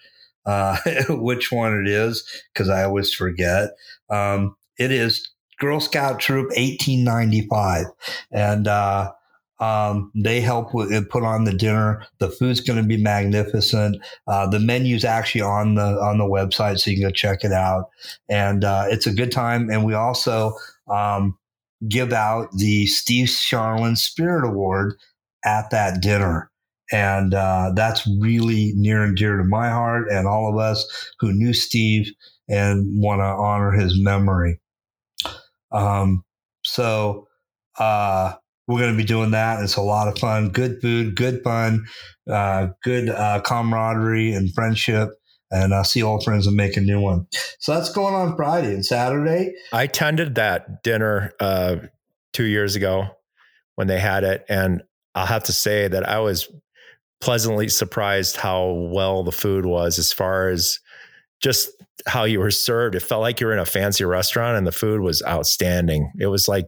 uh, which one it is because I always forget. Um, it is Girl Scout Troop 1895. And uh, um, they help uh, put on the dinner. The food's going to be magnificent. Uh, the menu's actually on the on the website, so you can go check it out. And uh, it's a good time. And we also um, give out the Steve Charlin Spirit Award at that dinner. And uh, that's really near and dear to my heart and all of us who knew Steve and want to honor his memory. Um, so uh, we're going to be doing that. It's a lot of fun, good food, good fun, uh, good uh, camaraderie and friendship. and uh, see old friends and make a new one. So that's going on Friday and Saturday. I attended that dinner uh, two years ago when they had it, and I'll have to say that I was pleasantly surprised how well the food was as far as just how you were served. It felt like you were in a fancy restaurant and the food was outstanding. It was like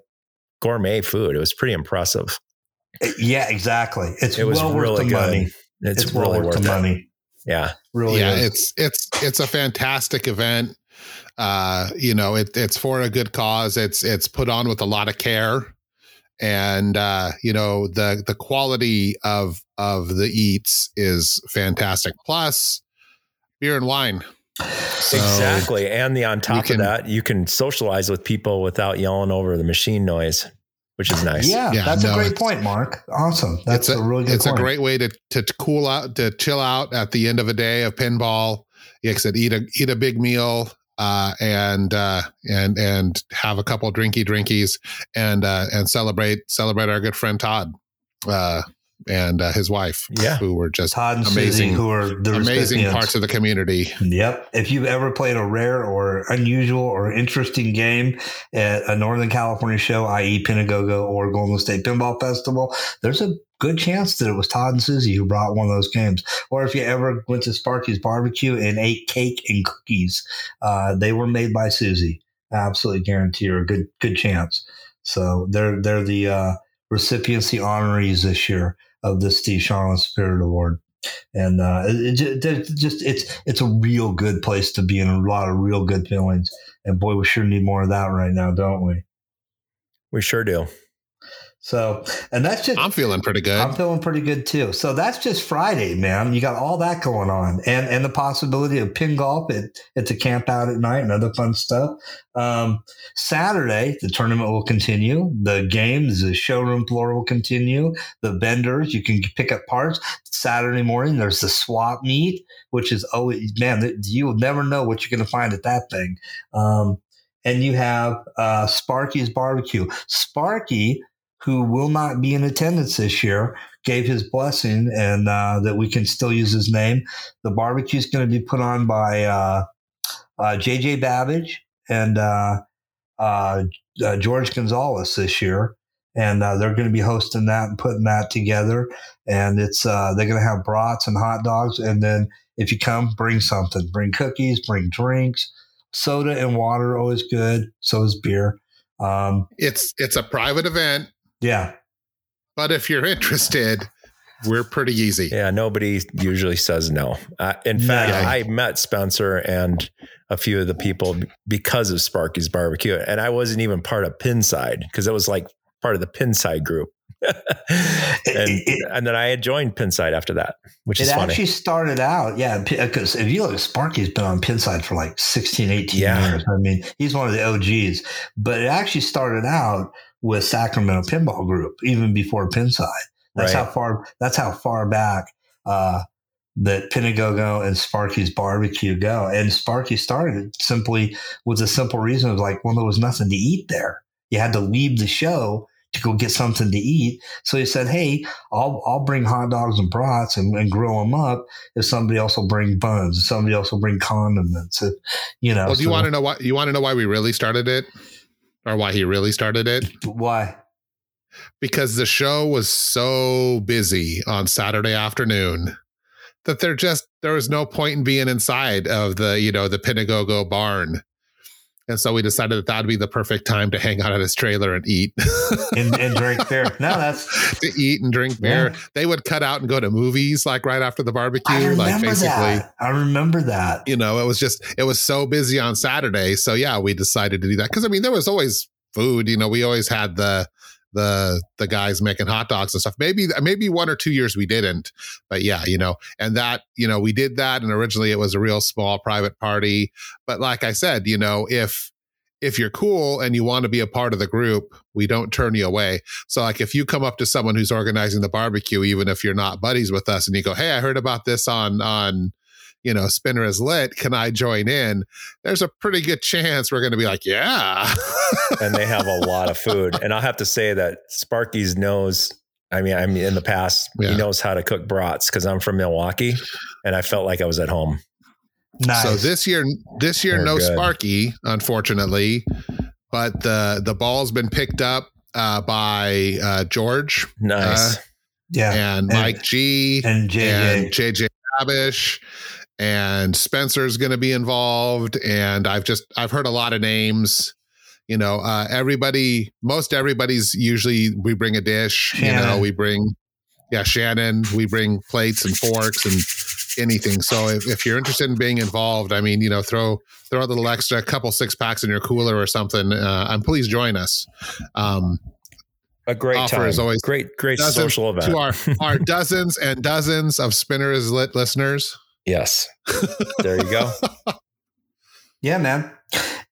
gourmet food. It was pretty impressive. Yeah, exactly. It's It was well worth really the good. money. It's, It's, really well worth worth the it. money. Yeah. Really yeah, is. it's it's it's a fantastic event. Uh, you know, it, it's for a good cause. It's it's put on with a lot of care, and uh, you know the the quality of of the eats is fantastic. Plus, beer and wine. So, exactly. And the on top can- of that, you can socialize with people without yelling over the machine noise, which is nice. yeah, Yeah, that's a great point, Mark. Awesome. That's it's a, really good It's point. a great way to to cool out, to chill out at the end of a day of pinball. Like I said, eat a eat a big meal, uh, and uh, and and have a couple drinky drinkies, and uh, and celebrate celebrate our good friend Todd, uh, and uh, his wife, Yeah. who were just Todd and amazing- Susie, who are the amazing recipients. parts of the community. Yep. If you've ever played a rare or unusual or interesting game at a Northern California show, i.e., Pinagogo or Golden State Pinball Festival, there's a good chance that it was Todd and Susie who brought one of those games. Or if you ever went to Sparky's Barbecue and ate cake and cookies, uh, they were made by Susie. I absolutely guarantee you a good good chance. So they're they're the uh, recipients, the honorees this year of the Steve Sharlin Spirit Award and uh, it, it ju- just it's it's a real good place to be in a lot of real good feelings. And boy, we sure need more of that right now, don't we? We sure do. So, and that's just I'm feeling pretty good. I'm feeling pretty good too. So that's just Friday, man. You got all that going on, and and the possibility of pin golf at at the camp out at night and other fun stuff. Um, Saturday, the tournament will continue. The games, the showroom floor will continue. The vendors, you can pick up parts. Saturday morning, there's the swap meet, which is always man. You will never know what you're going to find at that thing. Um, and you have uh, Sparky's barbecue. Sparky who will not be in attendance this year, gave his blessing and uh, that we can still use his name. The barbecue is going to be put on by uh, uh, JJ Babbage and uh, uh, uh, George Gonzalez this year. And they're going to be hosting that and putting that together. And it's they're going to have brats and hot dogs. And then if you come, bring something. Bring cookies, bring drinks. Soda and water always good. So is beer. Um, it's it's a private event, yeah, but if you're interested, we're pretty easy. Yeah, nobody usually says no. Uh, in No. fact, I met Spencer and a few of the people because of Sparky's Barbecue, and I wasn't even part of Pinside because it was like part of the Pinside group. and It- it- and then I had joined Pinside after that, which It is funny. actually started out, yeah, because if you look, Sparky's been on Pinside for like 16, 18 Yeah. years. I mean, he's one of the OGs, but it actually started out with Sacramento Pinball Group, even before Pinside. That's Right. how far, that's how far back, uh, that Pinagogo and Sparky's barbecue go. And Sparky started simply with a simple reason of like, well, there was nothing to eat there. You had to leave the show to go get something to eat. So he said, Hey, I'll I'll bring hot dogs and brats and, and grill them up. If somebody else will bring buns, if somebody else will bring condiments. If, you know, Well, do you want to know why? You want to know why we really started it, or why he really started it? why? Because the show was so busy on Saturday afternoon that there just there was no point in being inside of the you know the Pinagogo barn, and so we decided that that'd be the perfect time to hang out at his trailer and eat, And, and drink beer. No, that's to eat and drink beer. Yeah. They would cut out and go to movies like right after the I barbecue, remember like basically. that. I remember that. you know, it was just it was so busy on Saturday. So yeah, we decided to do that because I mean there was always food. You know, we always had the the the guys making hot dogs and stuff. Maybe maybe one or two years we didn't, but yeah, you know, and that you know we did that, and originally it was a real small private party. But like I said, you know, if if you're cool and you want to be a part of the group, we don't turn you away. So like if you come up to someone who's organizing the barbecue, even if you're not buddies with us, and you go, "Hey, I heard about this on on." You know, Spinner is lit. Can I join in? There's a pretty good chance we're going to be like, yeah. and they have a lot of food. And I'll have to say that Sparky's knows. I mean, I mean, in the past, Yeah. he knows how to cook brats because I'm from Milwaukee, and I felt like I was at home. Nice. So this year, this year, They're no good. Sparky, unfortunately, but the the ball's been picked up uh, by uh, George Nice. yeah. and Mike G and JJ. and JJ Abish and Spencer's going to be involved. And I've just I've heard a lot of names. You know, uh, everybody, most everybody's usually we bring a dish. You know, we bring yeah Shannon. We bring plates and forks and anything. So if, if you're interested in being involved, I mean, you know, throw throw a little extra, couple six packs in your cooler or something. Uh, and please join us. Um, a great offer time. is always great, great dozens social event. to our our dozens and dozens of spinners lit listeners. Yes. There you go. Yeah, man.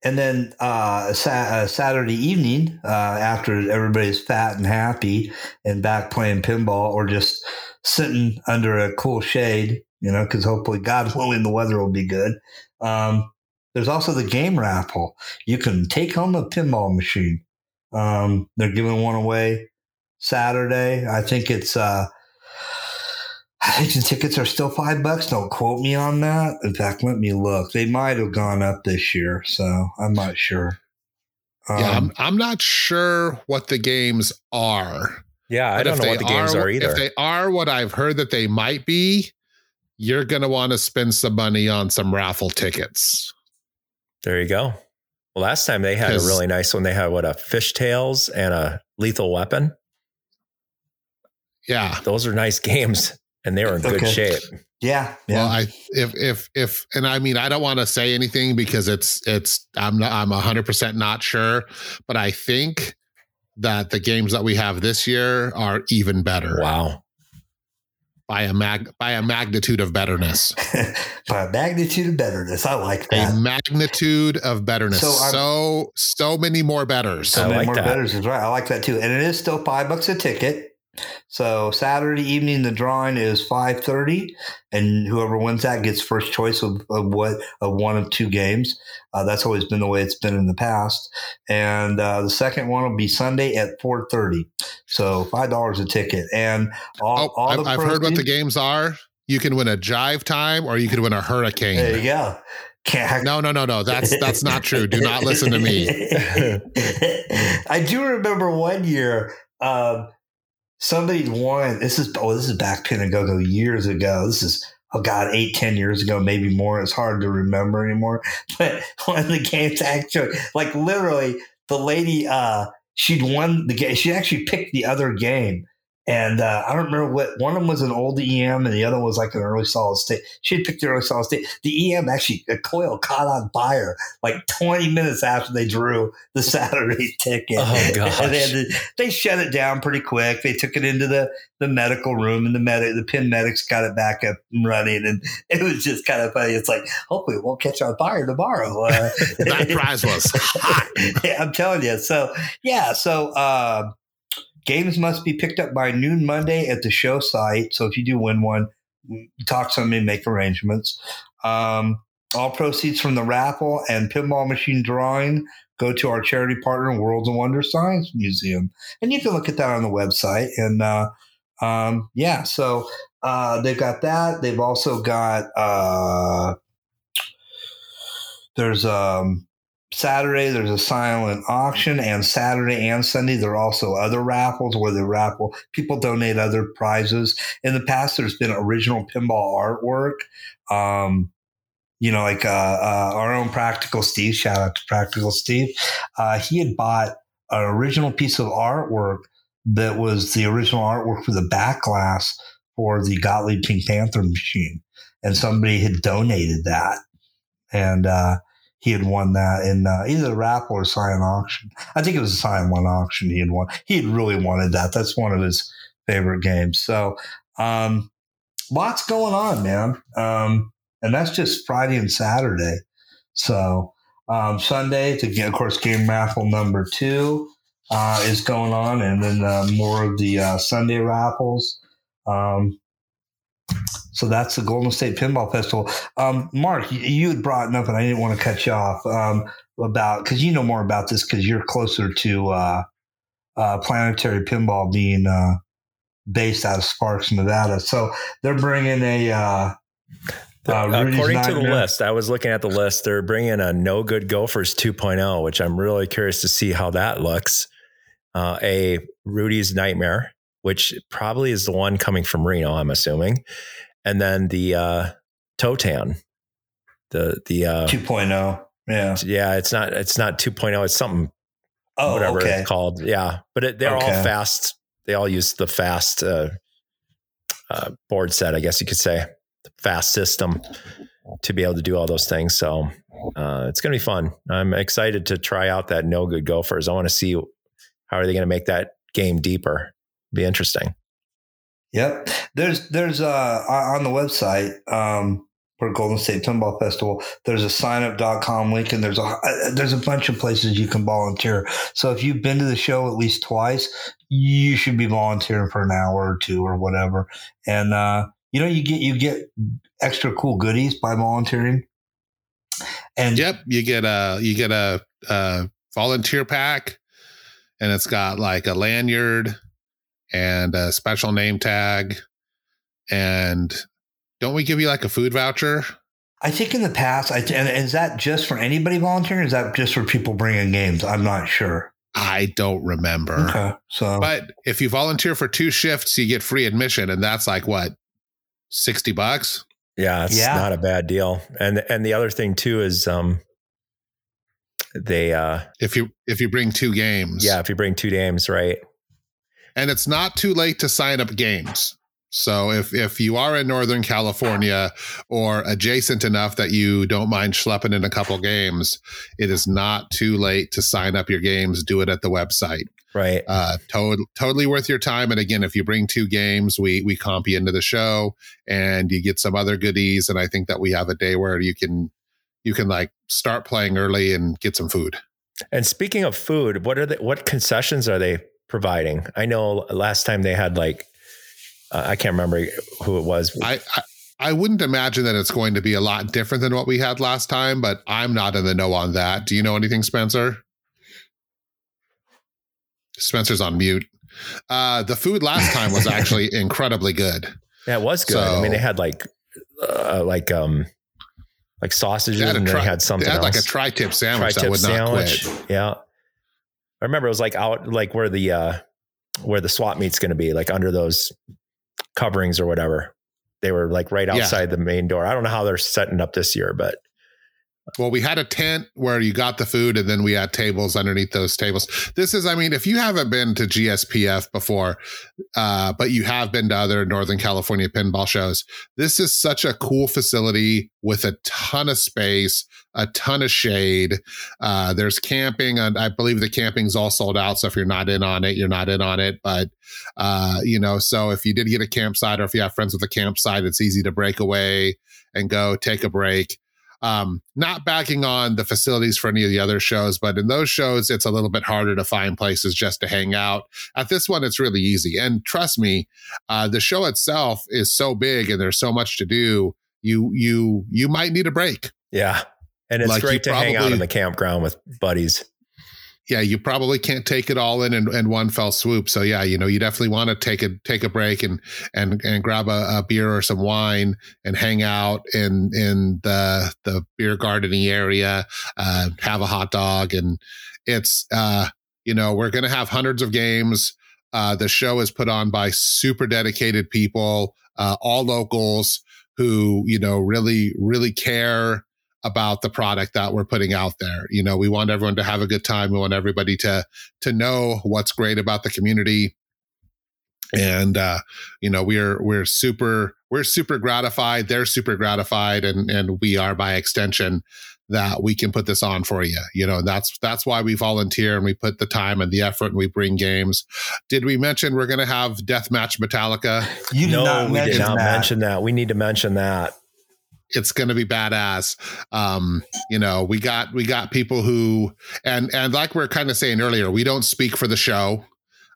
And then uh, sa- uh, Saturday evening, uh, after everybody's fat and happy and back playing pinball or just sitting under a cool shade, you know, because hopefully, God willing, the weather will be good. Um, there's also the game raffle. You can take home a pinball machine. Um, they're giving one away Saturday. I think it's. Uh, I think the tickets are still five bucks. Don't quote me on that. In fact, let me look. They might have gone up this year, so I'm not sure. yeah, Um, I'm, I'm not sure what the games are. Yeah, I don't if know they what the games are, either. If they are what I've heard that they might be, you're going to want to spend some money on some raffle tickets. there you go. Well, last time they had a really nice one. They had what a Fish Tales and a lethal weapon. Yeah. Those are nice games, and they were in good shape. yeah, yeah. Well, I if if if and I mean I don't want to say anything because it's it's I'm not I'm hundred percent not sure, but I think that the games that we have this year are even better Wow. by a mag by a magnitude of betterness. By a magnitude of betterness. I like that. a magnitude of betterness. So So I'm- so, many more betters. So I many like more that. betters is right. I like that too. And it is still five bucks a ticket. So Saturday evening, the drawing is five thirty, and whoever wins that gets first choice of, of what of one of two games. Uh, that's always been the way it's been in the past. And uh, the second one will be Sunday at four thirty. So five dollars a ticket, and all, oh, all I've, the I've heard what the games are. You can win a jive time or you could win a hurricane. There you go. Can't, No, no, no, no. That's that's not true. Do not listen to me. I do remember one year, um, somebody won. This is oh, this is back Pinagogo years ago. This is oh god, eight ten years ago, maybe more. It's hard to remember anymore. But one of the games actually, like literally, the lady, uh, she'd won the game. She actually picked the other game. And uh, I don't remember what one of them was an old EM and the other was like an early solid state. She had picked the early solid state. The EM actually, a coil caught on fire like 20 minutes after they drew the Saturday ticket. Oh, gosh. And they, to- they shut it down pretty quick. They took it into the, the medical room and the medic, the pin medics got it back up and running. And it was just kind of funny. It's like, hopefully it won't catch on fire tomorrow. Uh, That prize was hot. yeah, I'm telling you. So yeah, so uh, games must be picked up by noon Monday at the show site. So if you do win one, talk to somebody, make arrangements. Um, all proceeds from the raffle and pinball machine drawing go to our charity partner, World of Wonders Science Museum, and you can look at that on the website. And uh, um, yeah, so uh, they've got that. They've also got uh, there's um, Saturday there's a silent auction, and Saturday and Sunday there are also other raffles where they raffle people donate other prizes. In the past, there's been original pinball artwork. Um, you know, like uh, uh, our own Practical Steve. Shout out to Practical Steve. Uh, he had bought an original piece of artwork that was the original artwork for the back glass for the Gottlieb Pink Panther machine, and somebody had donated that, and uh, he had won that in uh, either the raffle or silent auction. I think it was a silent one auction. He had won. He had really wanted that. That's one of his favorite games. So, um, lots going on, man. Um, and that's just Friday and Saturday. So um, Sunday, to get of course, game raffle number two uh, is going on, and then uh, more of the uh, Sunday raffles. Um, so that's the Golden State Pinball Festival. Um, Mark, you, had brought it up, and I didn't want to cut you off um, about because you know more about this because you're closer to uh, uh, planetary pinball being uh, based out of Sparks, Nevada. So they're bringing a uh, Uh, According to the list, I was looking at the list. They're bringing a No Good Gophers 2.0, which I'm really curious to see how that looks. Uh, a Rudy's Nightmare, which probably is the one coming from Reno, I'm assuming, and then the uh, Totan. The the uh, 2.0. Yeah. yeah, it's not it's not 2.0. It's something Oh, whatever okay. it's called. Yeah, but it, they're all fast. They all use the fast uh, uh, board set, I guess you could say, the fast system to be able to do all those things. So uh, it's going to be fun. I'm excited to try out that No Good Gophers. I want to see how are they going to make that game deeper. Be interesting. Yep. There's there's uh on the website um for Golden State Pinball Festival, there's a signup.com link and there's a uh, there's a bunch of places you can volunteer. So if you've been to the show at least twice, you should be volunteering for an hour or two or whatever. And uh you know you get you get extra cool goodies by volunteering. And Yep, you get a you get a, a volunteer pack, and it's got like a lanyard and a special name tag, and don't we give you like a food voucher? I think in the past, I and is that just for anybody volunteering? Or is that just for people bringing games? I'm not sure. I don't remember. Okay, so But if you volunteer for two shifts, you get free admission, and that's like what sixty bucks. Yeah, it's Yeah. not a bad deal. And and the other thing too is um they uh If you if you bring two games, yeah, if you bring two games, right? And it's not too late to sign up games. So if if you are in Northern California or adjacent enough that you don't mind schlepping in a couple games, it is not too late to sign up your games. Do it at the website. Right. Uh, to- totally worth your time. And again, if you bring two games, we we comp you into the show, and you get some other goodies. And I think that we have a day where you can you can like start playing early and get some food. And speaking of food, what are the what concessions are they providing? I know last time they had like uh, I can't remember who it was. I, I I wouldn't imagine that it's going to be a lot different than what we had last time, but I'm not in the know on that. Do you know anything, Spencer? Spencer's on mute. Uh, the food last time was actually incredibly good. Yeah, it was good. I mean, they had like uh, like um like sausages They had and tri- they had They something had else. like a tri-tip sandwich that Tri-tip would not sandwich. quit. Yeah. I remember it was like out like where the uh where the swap meet's going to be, like under those coverings or whatever. They were like right Yeah. outside the main door. I don't know how they're setting up this year, but Well, we had a tent where you got the food, and then we had tables underneath those tables. This is, I mean, if you haven't been to GSPF before, uh, but you have been to other Northern California pinball shows, this is such a cool facility with a ton of space, a ton of shade. Uh, there's camping, and I believe the camping's all sold out. So if you're not in on it, you're not in on it. But uh, you know, so if you did get a campsite, or if you have friends with a campsite, it's easy to break away and go take a break um, not backing on the facilities for any of the other shows, but in those shows, it's a little bit harder to find places just to hang out. At this one, it's really easy. And trust me, uh, the show itself is so big and there's so much to do. You you you might need a break. yeah. And it's Like, great to hang out in the campground with buddies. Yeah, you probably can't take it all in in, in one fell swoop. So yeah, you know, you definitely want to take a take a break and and and grab a, a beer or some wine and hang out in in the the beer gardening area, uh, have a hot dog, and it's uh, you know, we're gonna have hundreds of games. Uh, the show is put on by super dedicated people, uh, all locals who you know really really care about the product that we're putting out there. You know, we want everyone to have a good time. We want everybody to to know what's great about the community. And uh, you know, we're we're super we're super gratified. They're super gratified, and and we are by extension that we can put this on for you. You know, that's that's why we volunteer and we put the time and the effort and we bring games. Did we mention we're going to have Deathmatch Metallica? you did no, not we mention did not that. mention that. We need to mention that. It's going to be badass. Um, you know, we got we got people who and and like we are kind of saying earlier, we don't speak for the show.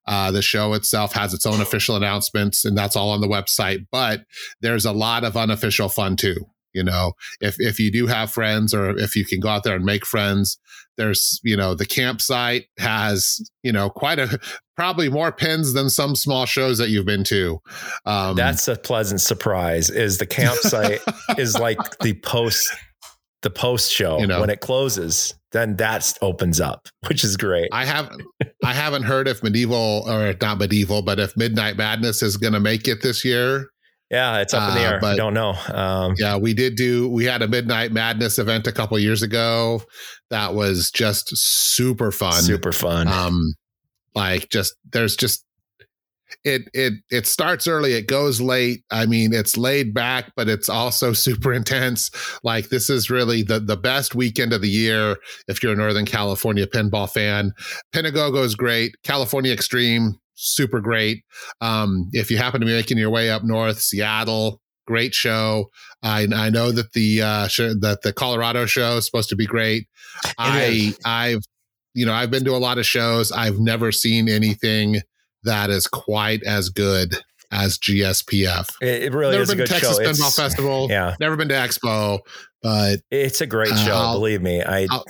Uh, the show itself has its own official announcements, and that's all on the website. But there's a lot of unofficial fun too. You know, if if you do have friends or if you can go out there and make friends, there's you know the campsite has you know quite a probably more pins than some small shows that you've been to. Um, That's a pleasant surprise. Is the campsite is like the post the post show you know, when it closes then that opens up which is great i haven't i haven't heard if medieval or not medieval but if midnight madness is going to make it this year yeah it's up in the uh, air. But, i don't know. Um, yeah we did do we had a midnight madness event a couple years ago. That was just super fun. Super fun. Um like just there's just it it it starts early it goes late. I mean it's laid back but it's also super intense. Like this is really the the best weekend of the year if you're a northern california pinball fan. Pinagogo is great. California extreme super great um, if you happen to be making your way up north seattle great show i i know that the uh show, that the colorado show is supposed to be great it i is. i've you know i've been to a lot of shows i've never seen anything that is quite as good as GSPF. It, it really never is been a good Texas show. Pinball it's, Festival. Yeah, never been to Expo, but it's a great show. Believe me, I. I'll,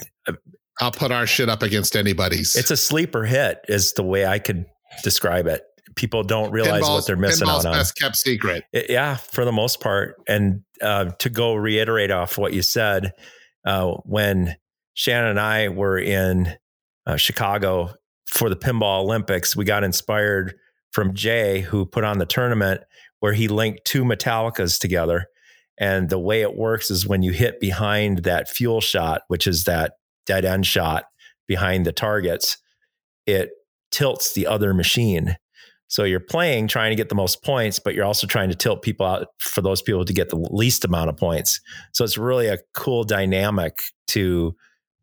I'll put our shit up against anybody's. It's a sleeper hit, is the way I could describe it. People don't realize pinball's, what they're missing out on. Best kept secret. It, yeah, for the most part. And uh, to go reiterate off what you said, uh, when Shannon and I were in uh, Chicago for the Pinball Olympics, we got inspired from Jay, who put on the tournament where he linked two Metallicas together. And the way it works is when you hit behind that fuel shot, which is that dead end shot behind the targets, it tilts the other machine. So you're playing trying to get the most points, but you're also trying to tilt people out for those people to get the least amount of points. So it's really a cool dynamic to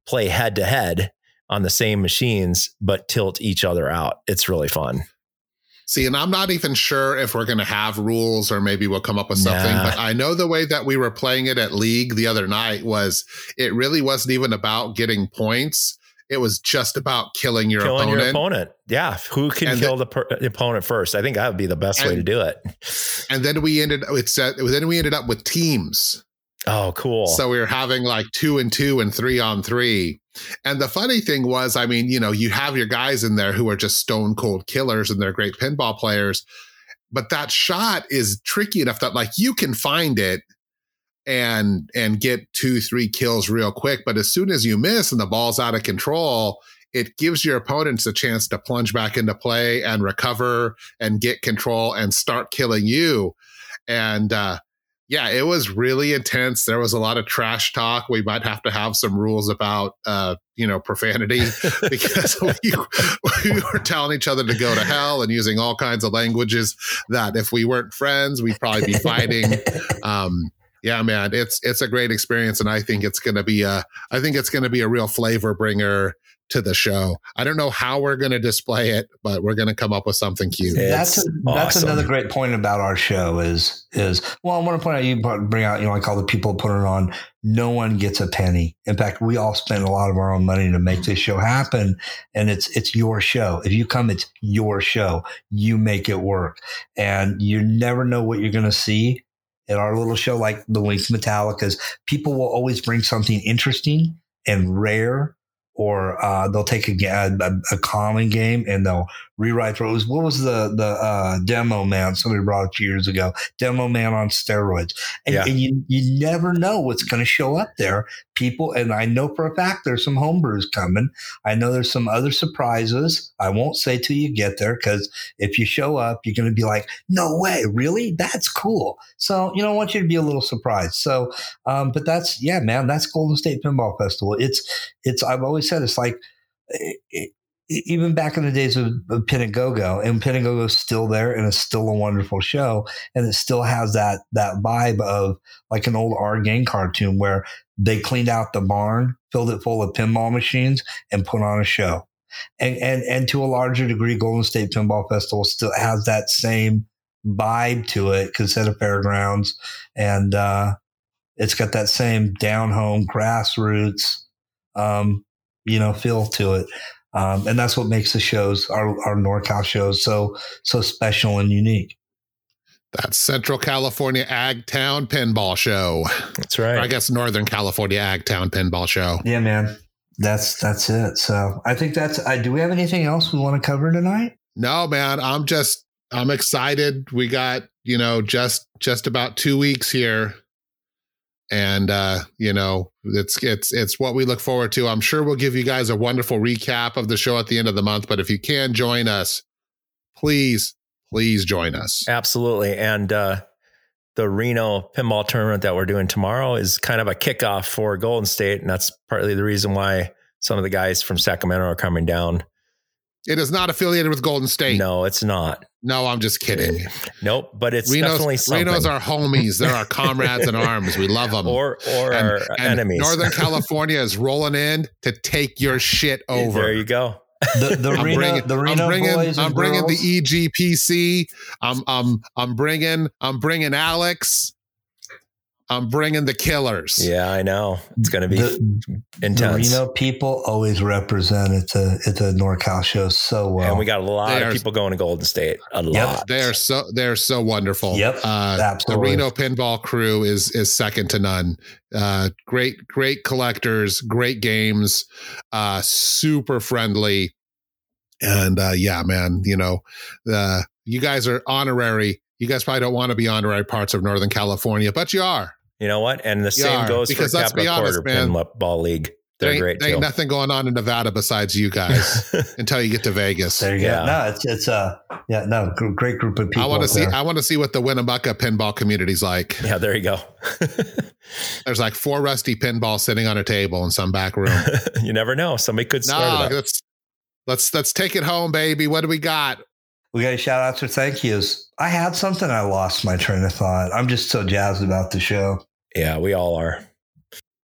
play head to head on the same machines, but tilt each other out. It's really fun. See, and I'm not even sure if we're going to have rules or maybe we'll come up with something, nah. but I know the way that we were playing it at League the other night was it really wasn't even about getting points. It was just about killing your killing opponent. your opponent. Yeah. Who can and kill the, per- the, opponent first? I think that would be the best and, way to do it. And then we ended, it's, uh, then we ended up with teams. Oh, cool. So we were having like two and two and three on three. And the funny thing was, I mean, you know, you have your guys in there who are just stone cold killers and they're great pinball players. But that shot is tricky enough that like you can find it and and get two, three kills real quick. But as soon as you miss and the ball's out of control, it gives your opponents a chance to plunge back into play and recover and get control and start killing you. And uh, yeah, it was really intense. There was a lot of trash talk. We might have to have some rules about, uh, you know, profanity because we, we, were telling each other to go to hell and using all kinds of languages that if we weren't friends, we'd probably be fighting. Um, yeah, man, it's it's a great experience, and I think it's going to be a I think it's going to be a real flavor bringer to the show. I don't know how we're going to display it, but we're going to come up with something cute. It's that's a, that's another great point about our show is is well, I want to point out you bring out you know like all the people putting it on. No one gets a penny. In fact, we all spend a lot of our own money to make this show happen, and it's it's your show. If you come, it's your show. You make it work, and you never know what you're going to see at our little show, like the Links Metallicas. People will always bring something interesting and rare or uh, they'll take a, a, a, common game and they'll rewrite those. What was the the uh, demo man? Somebody brought it years ago. Demo man on steroids, and, yeah. and you you never know what's going to show up there. People, and I know for a fact there's some homebrews coming. I know there's some other surprises. I won't say till you get there because if you show up, you're going to be like, "No way, really? That's cool." So you know, I want you to be a little surprised. So, um, but that's yeah, man, that's Golden State Pinball Festival. It's it's. I've always said it's like. Even back in the days of, of Pinagogo, and is still there, and it's still a wonderful show, and it still has that that vibe of like an old Our Gang cartoon where they cleaned out the barn, filled it full of pinball machines, and put on a show. And and and to a larger degree, Golden State Pinball Festival still has that same vibe to it because it's at a fairgrounds, and uh, it's got that same down home grassroots, um, you know, feel to it. Um, and that's what makes the shows, our, our NorCal shows, so so special and unique. That's Central California Ag Town Pinball Show. That's right. Or I guess Northern California Ag Town Pinball Show. Yeah, man. That's that's it. So I think that's. I, do we have anything else we want to cover tonight? No, man. I'm just. I'm excited. We got you know just just about two weeks here, and uh, you know it's it's it's what we look forward to. I'm sure we'll give you guys a wonderful recap of the show at the end of the month. But if you can join us, please please join us. Absolutely. And uh, the Reno pinball tournament that we're doing tomorrow is kind of a kickoff for Golden State. And that's partly the reason why some of the guys from Sacramento are coming down. It is not affiliated with Golden State. No, it's not. No, I'm just kidding. Nope, but it's Reno's, definitely something. Reno's our homies. They're our comrades in arms. We love them. Or or and, our and enemies. Northern California is rolling in to take your shit over. There you go the, the I'm Reno, bringing, the Reno I'm bringing, boys I'm bringing the EGPC. I'm, I'm, I'm bringing, I'm bringing Alex. I'm bringing the killers. Yeah, I know. It's going to be the, intense. The Reno people always represent it to at the NorCal show so well. And we got a lot they of are, people going to Golden State. A yep. lot. They are so they're so wonderful. Yep. Uh, absolutely. The Reno pinball crew is is second to none. Uh, great, great collectors, great games, uh, super friendly. And uh, yeah, man, you know, uh, you guys are honorary you guys probably don't want to be honorary parts of Northern California, but you are. You know what? And the you same are, goes because for let's Capital be honest, Quarter man, Ball League. They're there great. There ain't nothing going on in Nevada besides you guys until you get to Vegas. There you yeah. go. No, it's it's a uh, yeah no great group of people. I want to see there. I want to see what the Winnemucca pinball community's like. Yeah, there you go. There's like four rusty pinballs sitting on a table in some back room. you never know. Somebody could start no, let's let's let's take it home, baby. What do we got? We got a shout outs or thank yous. I had something, I lost my train of thought. I'm just so jazzed about the show. Yeah, we all are.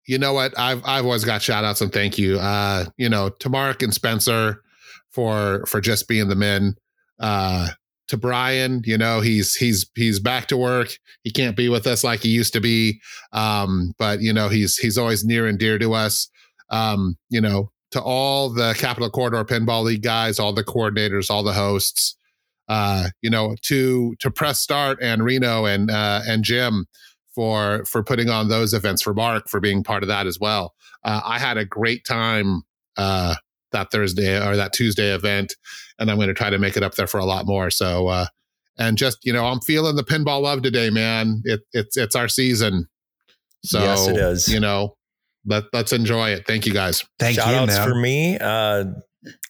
You know what? I've I've always got shout outs and thank you. Uh, you know, to Mark and Spencer for for just being the men. Uh to Brian, you know, he's he's he's back to work. He can't be with us like he used to be. Um, but you know, he's he's always near and dear to us. Um, you know, to all the Capital Corridor Pinball League guys, all the coordinators, all the hosts, uh, you know, to to press start and Reno and uh, and Jim for for putting on those events for Mark for being part of that as well. Uh, I had a great time uh, that Thursday or that Tuesday event, and I'm going to try to make it up there for a lot more. So, uh, and just you know, I'm feeling the pinball love today, man. It, it's it's our season. So yes, it is. You know, let let's enjoy it. Thank you guys. Thank Shout you. Outs man. for me. Uh,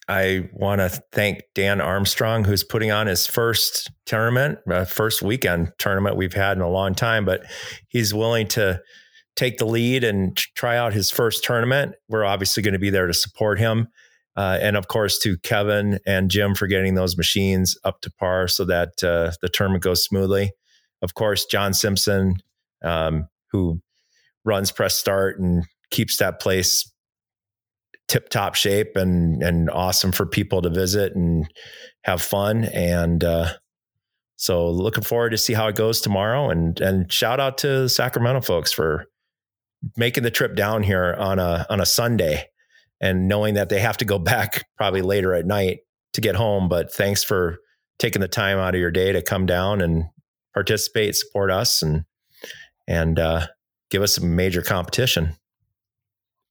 I want to thank Dan Armstrong, who's putting on his first tournament, uh, first weekend tournament we've had in a long time, but he's willing to take the lead and try out his first tournament. We're obviously going to be there to support him. Uh, and of course, to Kevin and Jim for getting those machines up to par so that uh, the tournament goes smoothly. Of course, John Simpson, um, who runs Press Start and keeps that place tip top shape and and awesome for people to visit and have fun. And uh, so looking forward to see how it goes tomorrow. And and shout out to the Sacramento folks for making the trip down here on a on a Sunday and knowing that they have to go back probably later at night to get home. But thanks for taking the time out of your day to come down and participate support us and and uh, give us some major competition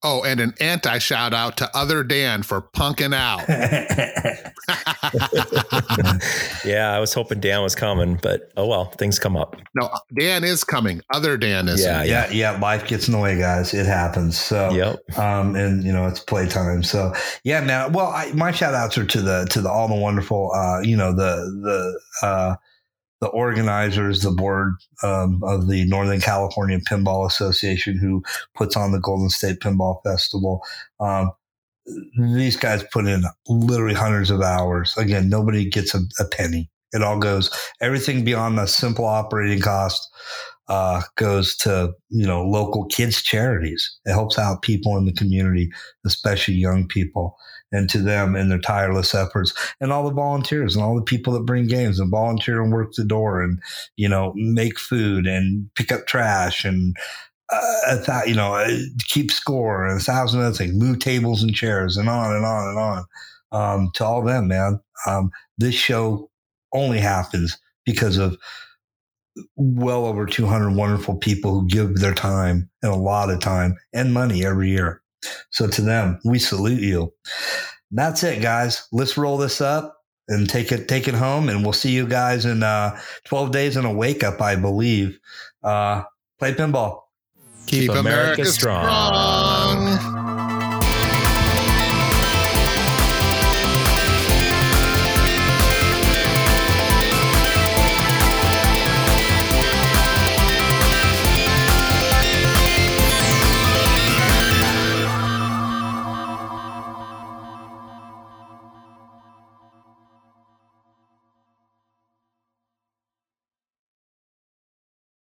Oh, and an anti shout out to other Dan for punking out. yeah, I was hoping Dan was coming, but oh well, things come up. No, Dan is coming. Other Dan is. Yeah, yeah, yeah. Life gets in the way, guys. It happens. So, yep. Um, and you know it's playtime. So, yeah, man. Well, I, my shout outs are to the to the all the wonderful. Uh, you know the the uh the organizers, the board um, of the Northern California Pinball Association, who puts on the Golden State Pinball Festival. Um, these guys put in literally hundreds of hours. Again, nobody gets a, a penny. It all goes everything beyond the simple operating cost uh, goes to you know local kids charities. It helps out people in the community, especially young people and to them and their tireless efforts and all the volunteers and all the people that bring games and volunteer and work the door and you know make food and pick up trash and uh, th- you know uh, keep score and a thousand other things move tables and chairs and on and on and on um, to all them man um, this show only happens because of well over 200 wonderful people who give their time and a lot of time and money every year. So to them, we salute you. That's it, guys. Let's roll this up and take it take it home, and we'll see you guys in uh, 12 days in a wake up, I believe. Uh, play pinball. Keep, Keep America, America strong. strong.